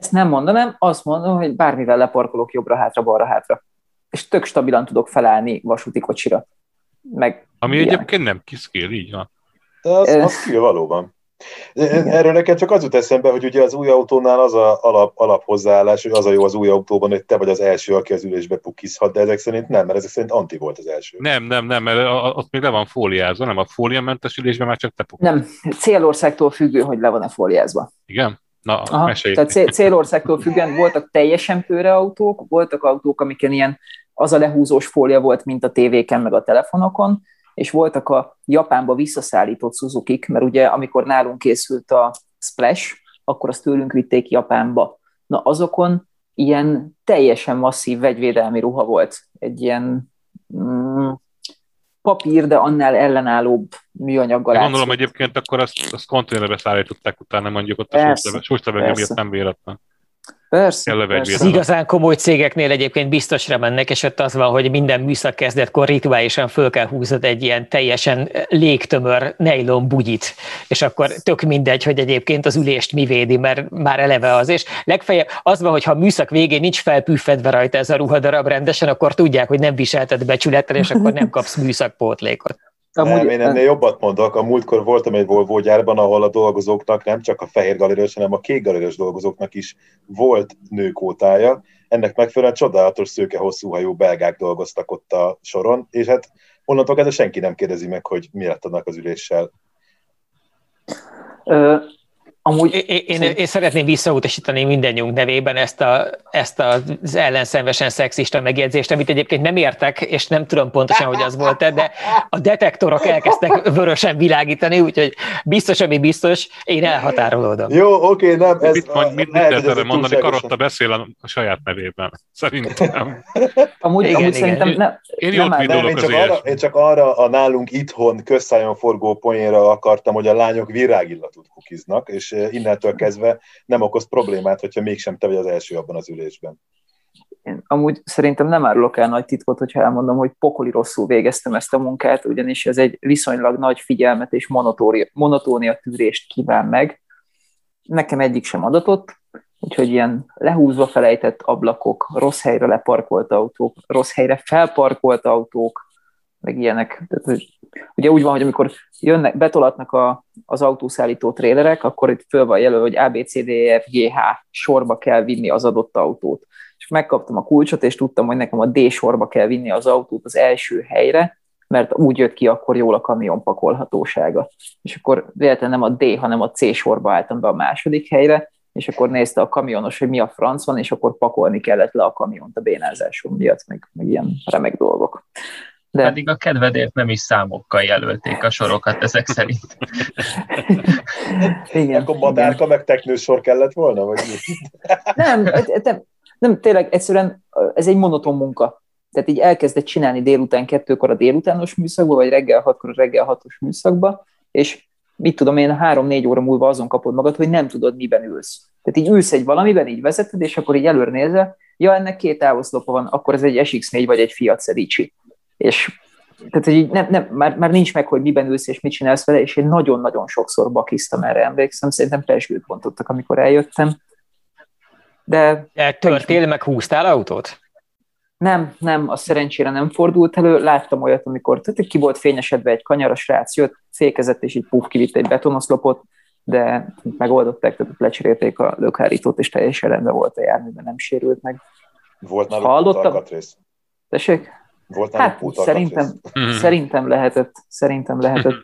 Ezt nem mondanám, azt mondom, hogy bármivel leparkolok jobbra-hátra, balra-hátra. És tök stabilan tudok felállni vasúti kocsira. Meg Ami ilyenek. egyébként nem kiszkél, így van. De az, az skill valóban. Erről nekem csak az jut eszembe, hogy ugye az új autónál az a alap, alap hozzáállás, hogy az a jó az új autóban, hogy te vagy az első, aki az ülésbe pukizhat, de ezek szerint nem, mert ezek szerint anti volt az első. Nem, nem, nem, mert ott még le van fóliázva, nem a fóliamentes ülésben már csak te pukizhat. Nem, célországtól függő, hogy le van-e fóliázva. Igen? Na, Aha, tehát cél, célországtól függően voltak teljesen autók, voltak autók, amiken ilyen az a lehúzós fólia volt, mint a tévéken, meg a telefonokon, és voltak a Japánba visszaszállított suzuki mert ugye amikor nálunk készült a Splash, akkor azt tőlünk vitték Japánba. Na azokon ilyen teljesen masszív vegyvédelmi ruha volt. Egy ilyen mm, papír, de annál ellenállóbb műanyaggal. Gondolom egyébként akkor azt, azt konténerbe szállították utána mondjuk ott a súlyszöveg miatt nem véletlen. Persze, persze. Az igazán komoly cégeknél egyébként biztosra mennek, és ott az van, hogy minden műszak kezdetkor rituálisan föl kell húznod egy ilyen teljesen légtömör nylon bugyit, és akkor tök mindegy, hogy egyébként az ülést mi védi, mert már eleve az, és legfeljebb az van, hogy ha a műszak végén nincs felpüffedve rajta ez a ruhadarab rendesen, akkor tudják, hogy nem viselted becsülettel, és akkor nem kapsz műszakpótlékot. Amúgy, nem, én ennél jobbat mondok. A múltkor voltam egy Volvo gyárban, ahol a dolgozóknak nem csak a fehér galérios, hanem a kék galérios dolgozóknak is volt nőkótája. Ennek megfelelően csodálatos szőke hosszú hajú belgák dolgoztak ott a soron, és hát onnantól kezdve senki nem kérdezi meg, hogy mi lett annak az üléssel. Ö, Amúgy én, én, én szeretném visszautasítani mindennyiunk nevében ezt, a, ezt az ellenszenvesen szexista megjegyzést, amit egyébként nem értek, és nem tudom pontosan, hogy az volt de a detektorok elkezdtek vörösen világítani, úgyhogy biztos, ami biztos, én elhatárolódom. Jó, oké, nem. Ez, mit, mond, mit, mit lehet erre mondani? Karotta beszél a, a saját nevében. Szerintem. amúgy, igen, amúgy igen. szerintem nem. Én jót nem, nem, én, csak arra, én csak arra a nálunk itthon közszájon forgó poénra akartam, hogy a lányok virágillatút kukiznak, és innentől kezdve nem okoz problémát, hogyha mégsem te vagy az első abban az ülésben. Én amúgy szerintem nem árulok el nagy titkot, hogyha elmondom, hogy pokoli rosszul végeztem ezt a munkát, ugyanis ez egy viszonylag nagy figyelmet és monotónia tűrést kíván meg. Nekem egyik sem adatott, úgyhogy ilyen lehúzva felejtett ablakok, rossz helyre leparkolt autók, rossz helyre felparkolt autók, meg ilyenek. Tehát, ugye úgy van, hogy amikor jönnek, betolatnak a, az autószállító trélerek, akkor itt föl van jelölve, hogy ABCDEF, sorba kell vinni az adott autót. És megkaptam a kulcsot, és tudtam, hogy nekem a D sorba kell vinni az autót az első helyre, mert úgy jött ki akkor jól a kamion pakolhatósága. És akkor véletlenül nem a D, hanem a C sorba álltam be a második helyre, és akkor nézte a kamionos, hogy mi a franc van, és akkor pakolni kellett le a kamiont a bénázásom miatt, meg, meg ilyen remek dolgok. De... Pedig a kedvedért nem is számokkal jelölték a sorokat ezek szerint. igen. Akkor madárka meg teknősor kellett volna, vagy mi? nem, nem, nem, tényleg egyszerűen ez egy monoton munka. Tehát így elkezdett csinálni délután kettőkor a délutános műszakba, vagy reggel hatkor a reggel hatos műszakba, és mit tudom én, három-négy óra múlva azon kapod magad, hogy nem tudod, miben ülsz. Tehát így ülsz egy valamiben, így vezeted, és akkor így előre nézel, ja, ennek két távoszlopa van, akkor ez egy SX4 vagy egy Fiat Szedici és tehát hogy így nem, nem, már, már nincs meg, hogy miben ülsz és mit csinálsz vele, és én nagyon-nagyon sokszor bakiztam erre, emlékszem, szerintem pesgőt bontottak, amikor eljöttem. De... Törtél, meg húztál autót? Nem, nem, a szerencsére nem fordult elő. Láttam olyat, amikor tehát ki volt fényesedve egy kanyar, a srác jött, fékezett, és így puf, kivitt egy betonoszlopot, de megoldották, tehát lecserélték a lökhárítót, és teljesen rendben volt a járműben, nem sérült meg. Volt náluk Hallottam? Tessék? Volt hát, szerintem, mhm. szerintem lehetett, szerintem lehetett,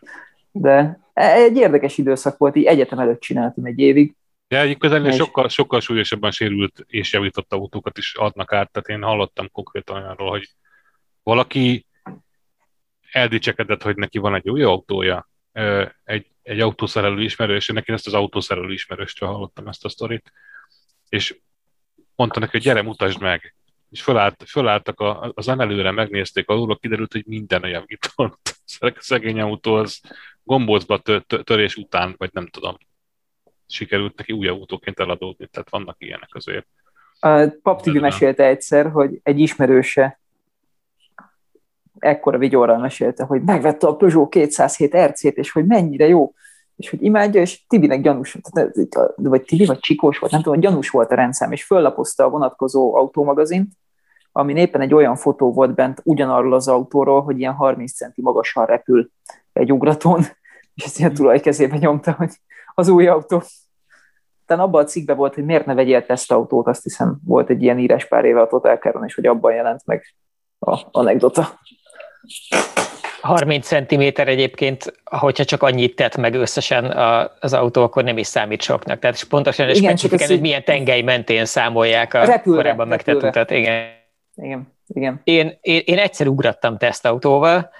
de egy érdekes időszak volt, így egyetem előtt csináltam egy évig, Ja, egyébként ennél sokkal, sokkal súlyosabban sérült és javított autókat is adnak át, tehát én hallottam konkrétan olyanról, hogy valaki eldicsekedett, hogy neki van egy új autója, egy, egy autószerelő ismerős, neki ezt az autószerelő ismerőstől hallottam ezt a sztorit, és mondta neki, hogy gyere, mutasd meg. És fölállt, fölálltak a, az emelőre, megnézték alulról, kiderült, hogy minden olyan vitott. Szegény autó az gombócba törés után, vagy nem tudom, sikerült neki új autóként eladódni, tehát vannak ilyenek azért. A Pap Tibi mesélte egyszer, hogy egy ismerőse ekkora vigyorral mesélte, hogy megvette a Peugeot 207 RC-t, és hogy mennyire jó, és hogy imádja, és Tibinek gyanús, vagy Tibi, vagy Csikós volt, nem tudom, gyanús volt a rendszám, és föllapozta a vonatkozó autómagazint, ami éppen egy olyan fotó volt bent ugyanarról az autóról, hogy ilyen 30 centi magasan repül egy ugratón, és ezt ilyen tulaj kezébe nyomta, hogy az új autó. Tehát abban a cikkben volt, hogy miért ne vegyél tesztautót, azt hiszem volt egy ilyen írás pár éve a Total Caron, és hogy abban jelent meg a anekdota. 30 cm egyébként, hogyha csak annyit tett meg összesen az autó, akkor nem is számít soknak. Tehát pontosan Igen, specifikán, hogy milyen tengely mentén számolják a repülre, korábban megtett utat. Igen. Igen. Igen. Én, én, én egyszer ugrattam tesztautóval,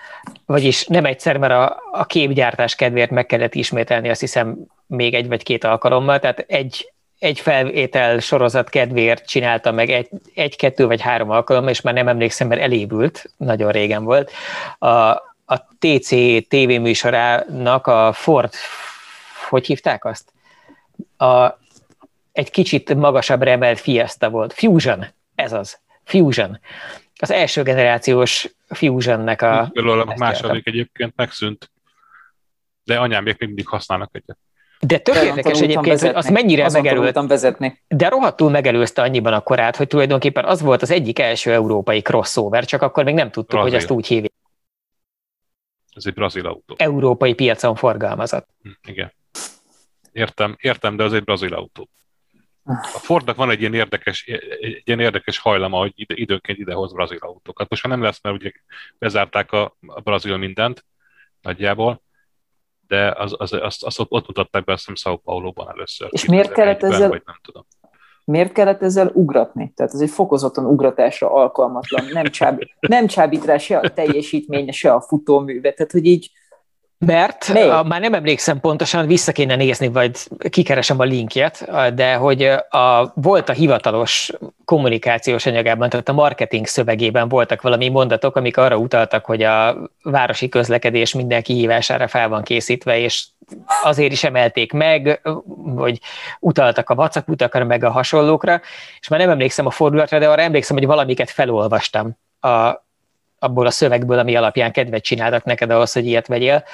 vagyis nem egyszer, mert a, a képgyártás kedvéért meg kellett ismételni, azt hiszem még egy vagy két alkalommal, tehát egy, egy felvétel sorozat kedvéért csináltam meg egy, egy, kettő vagy három alkalommal, és már nem emlékszem, mert elébült, nagyon régen volt. A, a TC tévéműsorának a Ford, hogy hívták azt? A, egy kicsit magasabb remelt Fiesta volt. Fusion, ez az. Fusion. Az első generációs Fusionnek a... Belőle a második egyébként megszűnt, de anyám még mindig használnak egyet. De tök érdekes egyébként, vezetni. hogy az mennyire megelőzte. vezetni. De rohadtul megelőzte annyiban a korát, hogy tulajdonképpen az volt az egyik első európai crossover, csak akkor még nem tudtuk, Brazil. hogy azt úgy hívják. Ez egy brazil autó. Európai piacon forgalmazott. Hm, igen. Értem, értem, de az egy brazil autó. A Fordnak van egy ilyen érdekes, egy ilyen érdekes hajlama, hogy ide, időnként idehoz brazil autókat. Most már nem lesz, mert ugye bezárták a, a brazil mindent nagyjából, de az, az, azt, azt ott mutatták be, azt hiszem São Paulo-ban először. És miért kellett ezzel, vagy nem tudom. Miért kellett ezzel ugratni? Tehát ez egy fokozottan ugratásra alkalmatlan, nem, csábít, nem csábít rá se a teljesítménye, se a futóműve, tehát hogy így mert a, már nem emlékszem pontosan, vissza kéne nézni, vagy kikeresem a linkjet, de hogy a, volt a hivatalos kommunikációs anyagában, tehát a marketing szövegében voltak valami mondatok, amik arra utaltak, hogy a városi közlekedés minden kihívására fel van készítve, és azért is emelték meg, hogy utaltak a vacakutakra, meg a hasonlókra, és már nem emlékszem a fordulatra, de arra emlékszem, hogy valamiket felolvastam a, abból a szövegből, ami alapján kedvet csináltak neked ahhoz, hogy ilyet vegyél.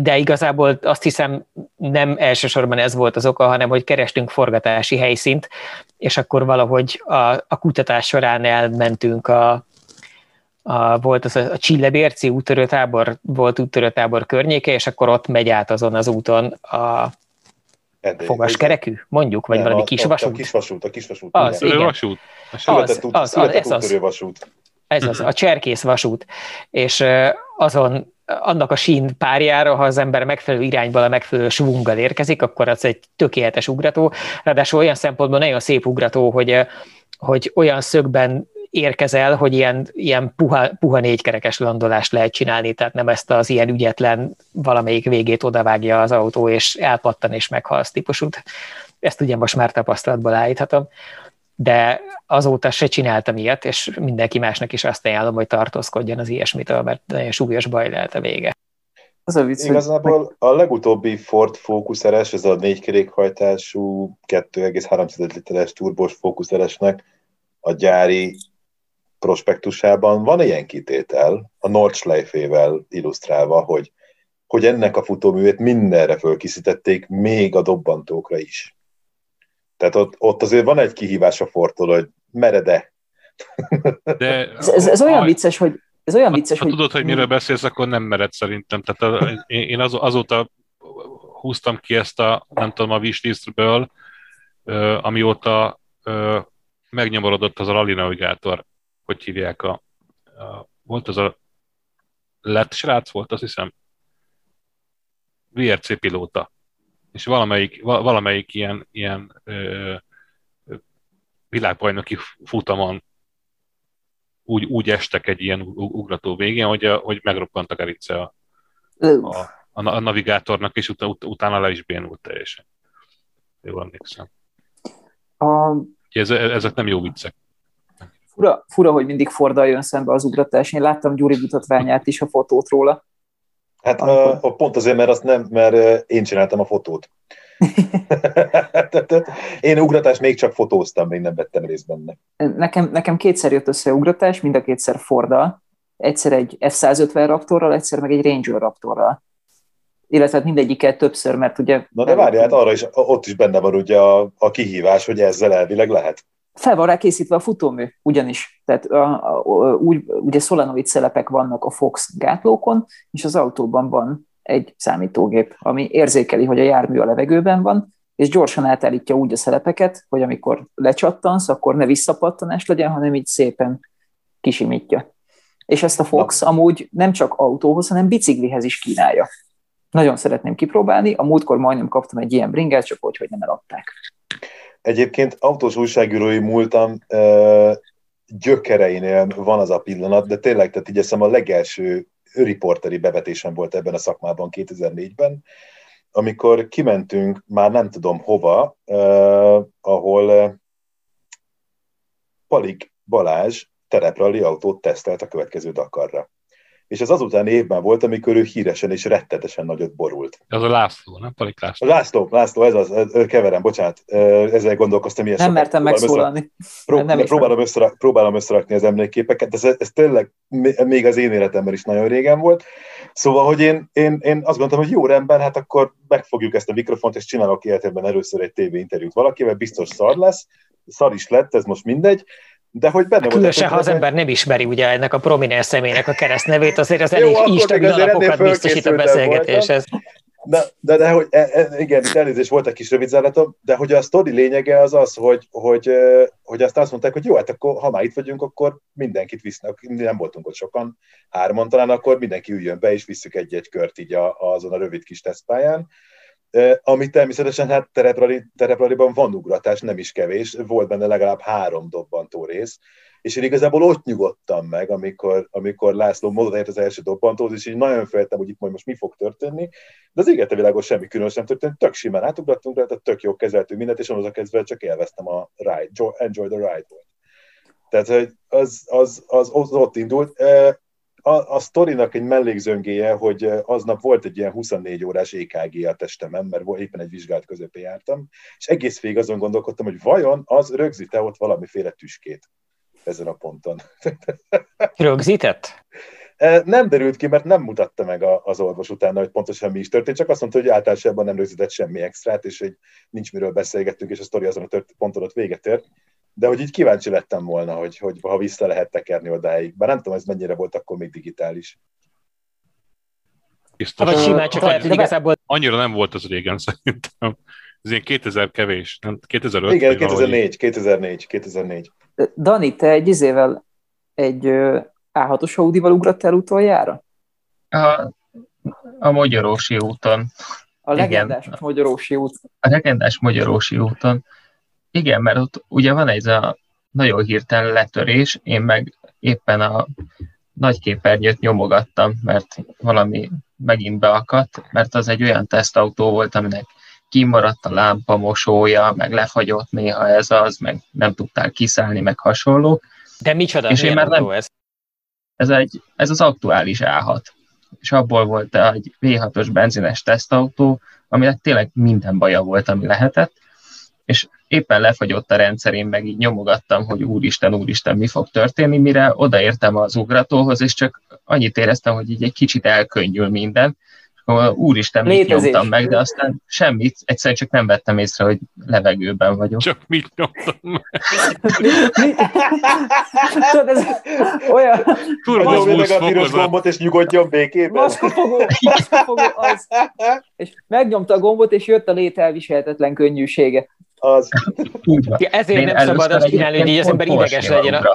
De igazából azt hiszem nem elsősorban ez volt az oka, hanem hogy kerestünk forgatási helyszínt, és akkor valahogy a, a kutatás során elmentünk a, a, volt az a, a Csillebérci útörőtábor, volt útörőtábor környéke, és akkor ott megy át azon az úton a fogaskerekű, mondjuk, vagy nem, valami a, kisvasút? A kisvasút, a kisvasút. Az, igen. Vasút. A született, az, út, az, született az, ez az. vasút. Ez az, a cserkész vasút. És azon annak a sín párjára, ha az ember megfelelő irányból a megfelelő svunggal érkezik, akkor az egy tökéletes ugrató. Ráadásul olyan szempontból nagyon szép ugrató, hogy, hogy olyan szögben érkezel, hogy ilyen, ilyen puha, puha négykerekes landolást lehet csinálni, tehát nem ezt az ilyen ügyetlen valamelyik végét odavágja az autó, és elpattan és meghalsz típusút. Ezt ugye most már tapasztalatból állíthatom de azóta se csináltam ilyet, és mindenki másnak is azt ajánlom, hogy tartózkodjon az ilyesmitől, mert nagyon súlyos baj lehet a vége. Az a vicc, Igazából a legutóbbi Ford Focus RS, ez a négy kerékhajtású 2,3 literes turbos Focus RS-nek a gyári prospektusában van ilyen kitétel, a Nordschleife-vel illusztrálva, hogy, hogy ennek a futóművét mindenre fölkészítették, még a dobbantókra is. Tehát ott, ott azért van egy kihívás a Fortól, hogy merede. De ez, ez, ez olyan vicces, hogy ez olyan vicces, ha, hogy... Ha tudod, hogy miről beszélsz, akkor nem mered szerintem. Tehát a, én az, azóta húztam ki ezt a, nem tudom, a wishlistből, amióta megnyomorodott az a Rally Navigator, hogy hívják a, a volt az a lett srác volt, azt hiszem, VRC pilóta, és valamelyik, valamelyik ilyen, ilyen ö, világbajnoki futamon úgy, úgy estek egy ilyen ugrató végén, hogy, a, hogy megroppant a gerince a, a, a, a navigátornak, és ut, ut, utána le is bénult teljesen. Jól emlékszem. A... Ez, ezek nem jó viccek. Fura, fura, hogy mindig Fordal jön szembe az ugratás. Én láttam Gyuri mutatványát is, a fotót róla. Hát Amikor... a, a pont azért, mert azt nem, mert én csináltam a fotót. én ugratás még csak fotóztam, még nem vettem részt benne. Nekem, nekem kétszer jött össze ugratás, mind a kétszer Fordal. Egyszer egy F-150 Raptorral, egyszer meg egy Ranger Raptorral. Illetve hát mindegyiket többször, mert ugye... Na de várjál, hát arra is, ott is benne van ugye a, a kihívás, hogy ezzel elvileg lehet fel van rá készítve a futómű, ugyanis. Tehát a, a, a, úgy, ugye szolenoid szelepek vannak a Fox gátlókon, és az autóban van egy számítógép, ami érzékeli, hogy a jármű a levegőben van, és gyorsan átállítja úgy a szelepeket, hogy amikor lecsattansz, akkor ne visszapattanás legyen, hanem így szépen kisimítja. És ezt a Fox amúgy nem csak autóhoz, hanem biciklihez is kínálja. Nagyon szeretném kipróbálni, a múltkor majdnem kaptam egy ilyen bringát, csak hogy, hogy nem eladták. Egyébként autós újságírói múltam gyökereinél van az a pillanat, de tényleg, tehát így a legelső riporteri bevetésem volt ebben a szakmában 2004-ben, amikor kimentünk már nem tudom hova, uh, ahol Palik Balázs tereprali autót tesztelt a következő Dakarra és ez azután évben volt, amikor ő híresen és rettetesen nagyot borult. Ez a László, nem? Palik László. László, László, ez az, keverem, bocsánat, ezzel gondolkoztam ilyen Nem mertem megszólalni. Prób- nem próbálom, összerak, próbálom összerakni az emlékképeket, ez, ez tényleg még az én életemben is nagyon régen volt. Szóval, hogy én, én, én azt gondoltam, hogy jó rendben, hát akkor megfogjuk ezt a mikrofont, és csinálok életemben először egy TV interjút valakivel, biztos szar lesz, szar is lett, ez most mindegy, de hogy benne hát Különösen, ha az ember nem ismeri ugye ennek a prominens személynek a keresztnevét, azért az elég instabil alapokat biztosít a beszélgetéshez. De, de, de hogy, e, e, igen, itt elnézést volt egy kis rövidzáratom, de hogy a sztori lényege az az, hogy, hogy, hogy azt azt mondták, hogy jó, hát akkor ha már itt vagyunk, akkor mindenkit visznek, nem voltunk ott sokan, hárman talán, akkor mindenki üljön be, és visszük egy-egy kört így a, azon a rövid kis tesztpályán ami természetesen hát tereprali, terepraliban van ugratás, nem is kevés, volt benne legalább három dobbantó rész, és én igazából ott nyugodtam meg, amikor, amikor László módon az első dobbantót, és így nagyon féltem, hogy itt majd most mi fog történni, de az égete világos semmi különös nem történt, tök simán átugrattunk rá, tehát tök jó kezeltünk mindent, és onnantól kezdve csak élveztem a ride, enjoy the ride volt. Tehát, hogy az, az, az, az ott indult a, a sztorinak egy mellékzöngéje, hogy aznap volt egy ilyen 24 órás EKG a testemen, mert éppen egy vizsgált közepén jártam, és egész végig azon gondolkodtam, hogy vajon az rögzíte ott valamiféle tüskét ezen a ponton. Rögzített? Nem derült ki, mert nem mutatta meg az orvos utána, hogy pontosan mi is történt, csak azt mondta, hogy általában nem rögzített semmi extrát, és hogy nincs miről beszélgettünk, és a sztori azon a tört, ponton ott véget ért de hogy így kíváncsi lettem volna, hogy, hogy ha vissza lehet tekerni odáig. Bár nem tudom, ez mennyire volt akkor még digitális. Biztos. Vagy simán csak lehet, hogy igazából... Annyira nem volt az régen szerintem. Ez ilyen 2000 kevés, nem? 2005? Igen, 2004, 2004, 2004. Dani, te egy izével egy A6-os Audi-val ugrottál utoljára? A, a Magyarósi úton. A legendás Igen. Magyarósi út. A legendás Magyarósi úton. Igen, mert ott ugye van ez a nagyon hirtelen letörés, én meg éppen a nagy képernyőt nyomogattam, mert valami megint beakadt, mert az egy olyan tesztautó volt, aminek kimaradt a lámpa mosója, meg lefagyott néha ez az, meg nem tudtál kiszállni, meg hasonló. De micsoda, és én már nem, ez? Ez, egy, ez az aktuális A6. És abból volt egy V6-os benzines tesztautó, aminek tényleg minden baja volt, ami lehetett, és éppen lefagyott a rendszerén, meg így nyomogattam, hogy úristen, úristen, mi fog történni, mire odaértem az ugratóhoz, és csak annyit éreztem, hogy így egy kicsit elkönnyül minden, úristen, mit Létezés. nyomtam meg, de aztán semmit, egyszerűen csak nem vettem észre, hogy levegőben vagyok. Csak mit nyomtam meg? Tudod, ez olyan... Turbo meg a piros gombot, és nyugodjon békében. Maszkofogó, maszkofogó az. És megnyomta a gombot, és jött a lételviselhetetlen könnyűsége. Az. Ezért Én nem szabad azt csinálni, hogy így az ember ideges legyen.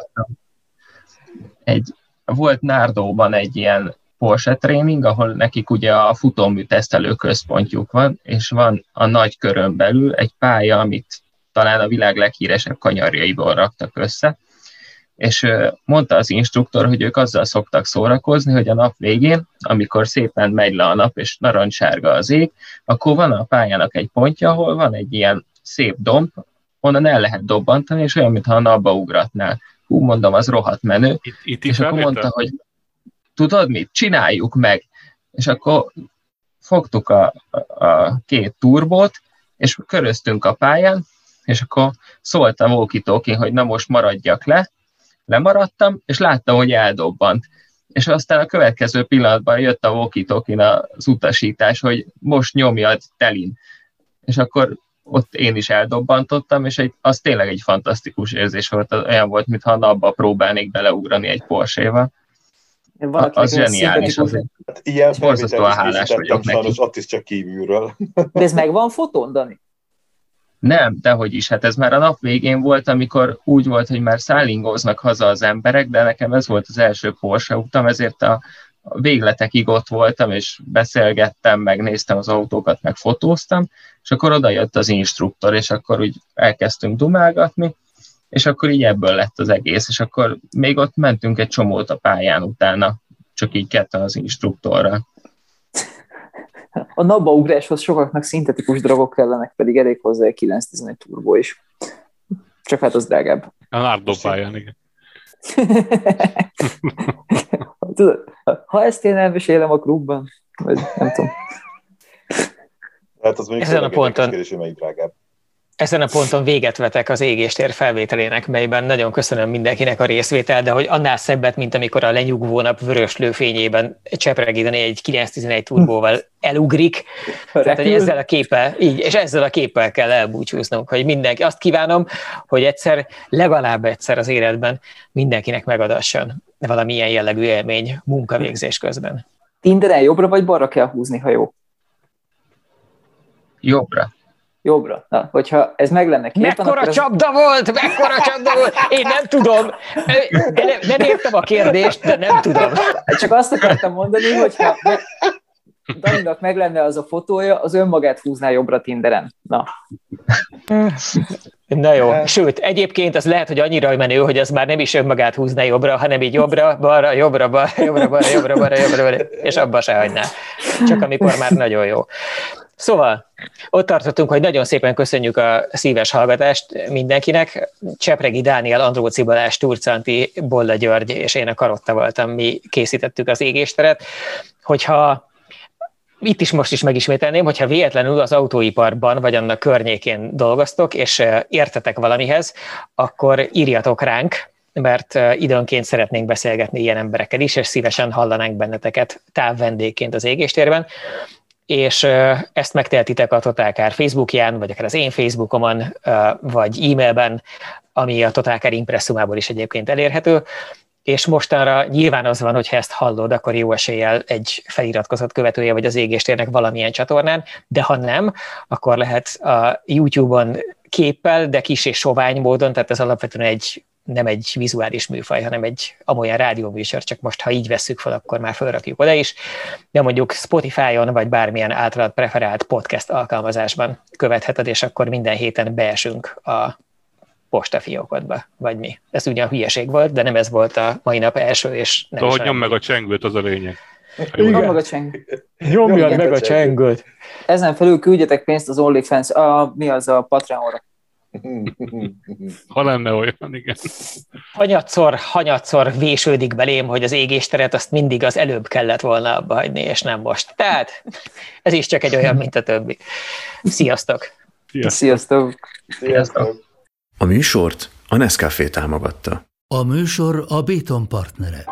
Egy, volt Nárdóban egy ilyen Porsche tréning, ahol nekik ugye a futómű tesztelő központjuk van, és van a nagy körön belül egy pálya, amit talán a világ leghíresebb kanyarjaiból raktak össze, és mondta az instruktor, hogy ők azzal szoktak szórakozni, hogy a nap végén, amikor szépen megy le a nap, és narancssárga az ég, akkor van a pályának egy pontja, ahol van egy ilyen szép domb, onnan el lehet dobbantani, és olyan, mintha a napba ugratnál. Hú, mondom, az rohadt menő. Itt, itt és akkor mondta, hogy tudod mit, csináljuk meg. És akkor fogtuk a, a két turbót, és köröztünk a pályán, és akkor szólt a walkie hogy na most maradjak le, lemaradtam, és láttam, hogy eldobbant. És aztán a következő pillanatban jött a walkie az utasítás, hogy most nyomjad telin. És akkor ott én is eldobbantottam, és egy, az tényleg egy fantasztikus érzés volt, olyan volt, mintha napba próbálnék beleugrani egy Porsche-val. Valaki az zseniális azért. Hát ilyen felvételt hálás vagyok sajnos ott is csak kívülről. De ez megvan fotón, Dani? Nem, dehogy is. Hát ez már a nap végén volt, amikor úgy volt, hogy már szállingóznak haza az emberek, de nekem ez volt az első Porsche utam, ezért a, a végletekig ott voltam, és beszélgettem, megnéztem az autókat, meg fotóztam, és akkor oda jött az instruktor, és akkor úgy elkezdtünk dumálgatni, és akkor így ebből lett az egész, és akkor még ott mentünk egy csomót a pályán utána, csak így ketten az instruktorra. A napba ugráshoz sokaknak szintetikus drogok kellenek, pedig elég hozzá egy 911 turbo is. Csak hát az drágább. A Nardo pályán, igen. Tudod, ha ezt én elmesélem a klubban, vagy nem tudom. Hát az mondjuk Ezen a ponton. Kérdés, hogy melyik drágább. Ezen a ponton véget vetek az égéstér felvételének, melyben nagyon köszönöm mindenkinek a részvétel, de hogy annál szebbet, mint amikor a lenyugvó nap vörös lőfényében Csepregi egy 911 turbóval elugrik. Tehát, hogy ezzel a képpel, így, és ezzel a képpel kell elbúcsúznunk, hogy mindenki, azt kívánom, hogy egyszer, legalább egyszer az életben mindenkinek megadasson valamilyen jellegű élmény munkavégzés közben. Tinderen jobbra vagy balra kell húzni, ha jó? Jobbra jobbra. Na, hogyha ez meg lenne két Mekkora ez... csapda volt, mekkora csapda volt, én nem tudom, nem, nem értem a kérdést, de nem tudom. Csak azt akartam mondani, hogyha Daninak meg lenne az a fotója, az önmagát húzná jobbra Tinderen. Na. Na jó, sőt, egyébként az lehet, hogy annyira menő, hogy az már nem is önmagát húzná jobbra, hanem így jobbra, balra, jobbra, balra, jobbra, balra, jobbra, balra, jobbra, balra, és abba se hagyná. Csak amikor már nagyon jó. Szóval ott tartottunk, hogy nagyon szépen köszönjük a szíves hallgatást mindenkinek. Csepregi Dániel, Andróci Balázs, Turcanti, Bolla György és én a Karotta voltam, mi készítettük az égésteret. Hogyha itt is most is megismételném, hogyha véletlenül az autóiparban vagy annak környékén dolgoztok, és értetek valamihez, akkor írjatok ránk, mert időnként szeretnénk beszélgetni ilyen emberekkel is, és szívesen hallanánk benneteket távvendégként az égéstérben és ezt megtehetitek a Totálkár Facebookján, vagy akár az én Facebookomon, vagy e-mailben, ami a Totálkár impresszumából is egyébként elérhető, és mostanra nyilván az van, hogy ha ezt hallod, akkor jó eséllyel egy feliratkozott követője vagy az égéstérnek valamilyen csatornán, de ha nem, akkor lehet a YouTube-on képpel, de kis és sovány módon, tehát ez alapvetően egy nem egy vizuális műfaj, hanem egy amolyan rádióműsor, csak most, ha így vesszük fel, akkor már felrakjuk oda is, de mondjuk Spotify-on, vagy bármilyen általad preferált podcast alkalmazásban követheted, és akkor minden héten beesünk a postafiókodba, vagy mi. Ez ugyan hülyeség volt, de nem ez volt a mai nap első, és nem Ahogy nyom meg a csengőt, az a lényeg. Nyom meg a csengőt. Nyomjad meg a csengőt. Ezen felül küldjetek pénzt az OnlyFans, a, mi az a Patreonra. Ha lenne olyan, igen. Hanyatszor, hanyatszor vésődik belém, hogy az égésteret azt mindig az előbb kellett volna abba hagyni, és nem most. Tehát ez is csak egy olyan, mint a többi. Sziasztok! Sziasztok! Sziasztok! Sziasztok. A műsort a Nescafé támogatta. A műsor a Béton partnere.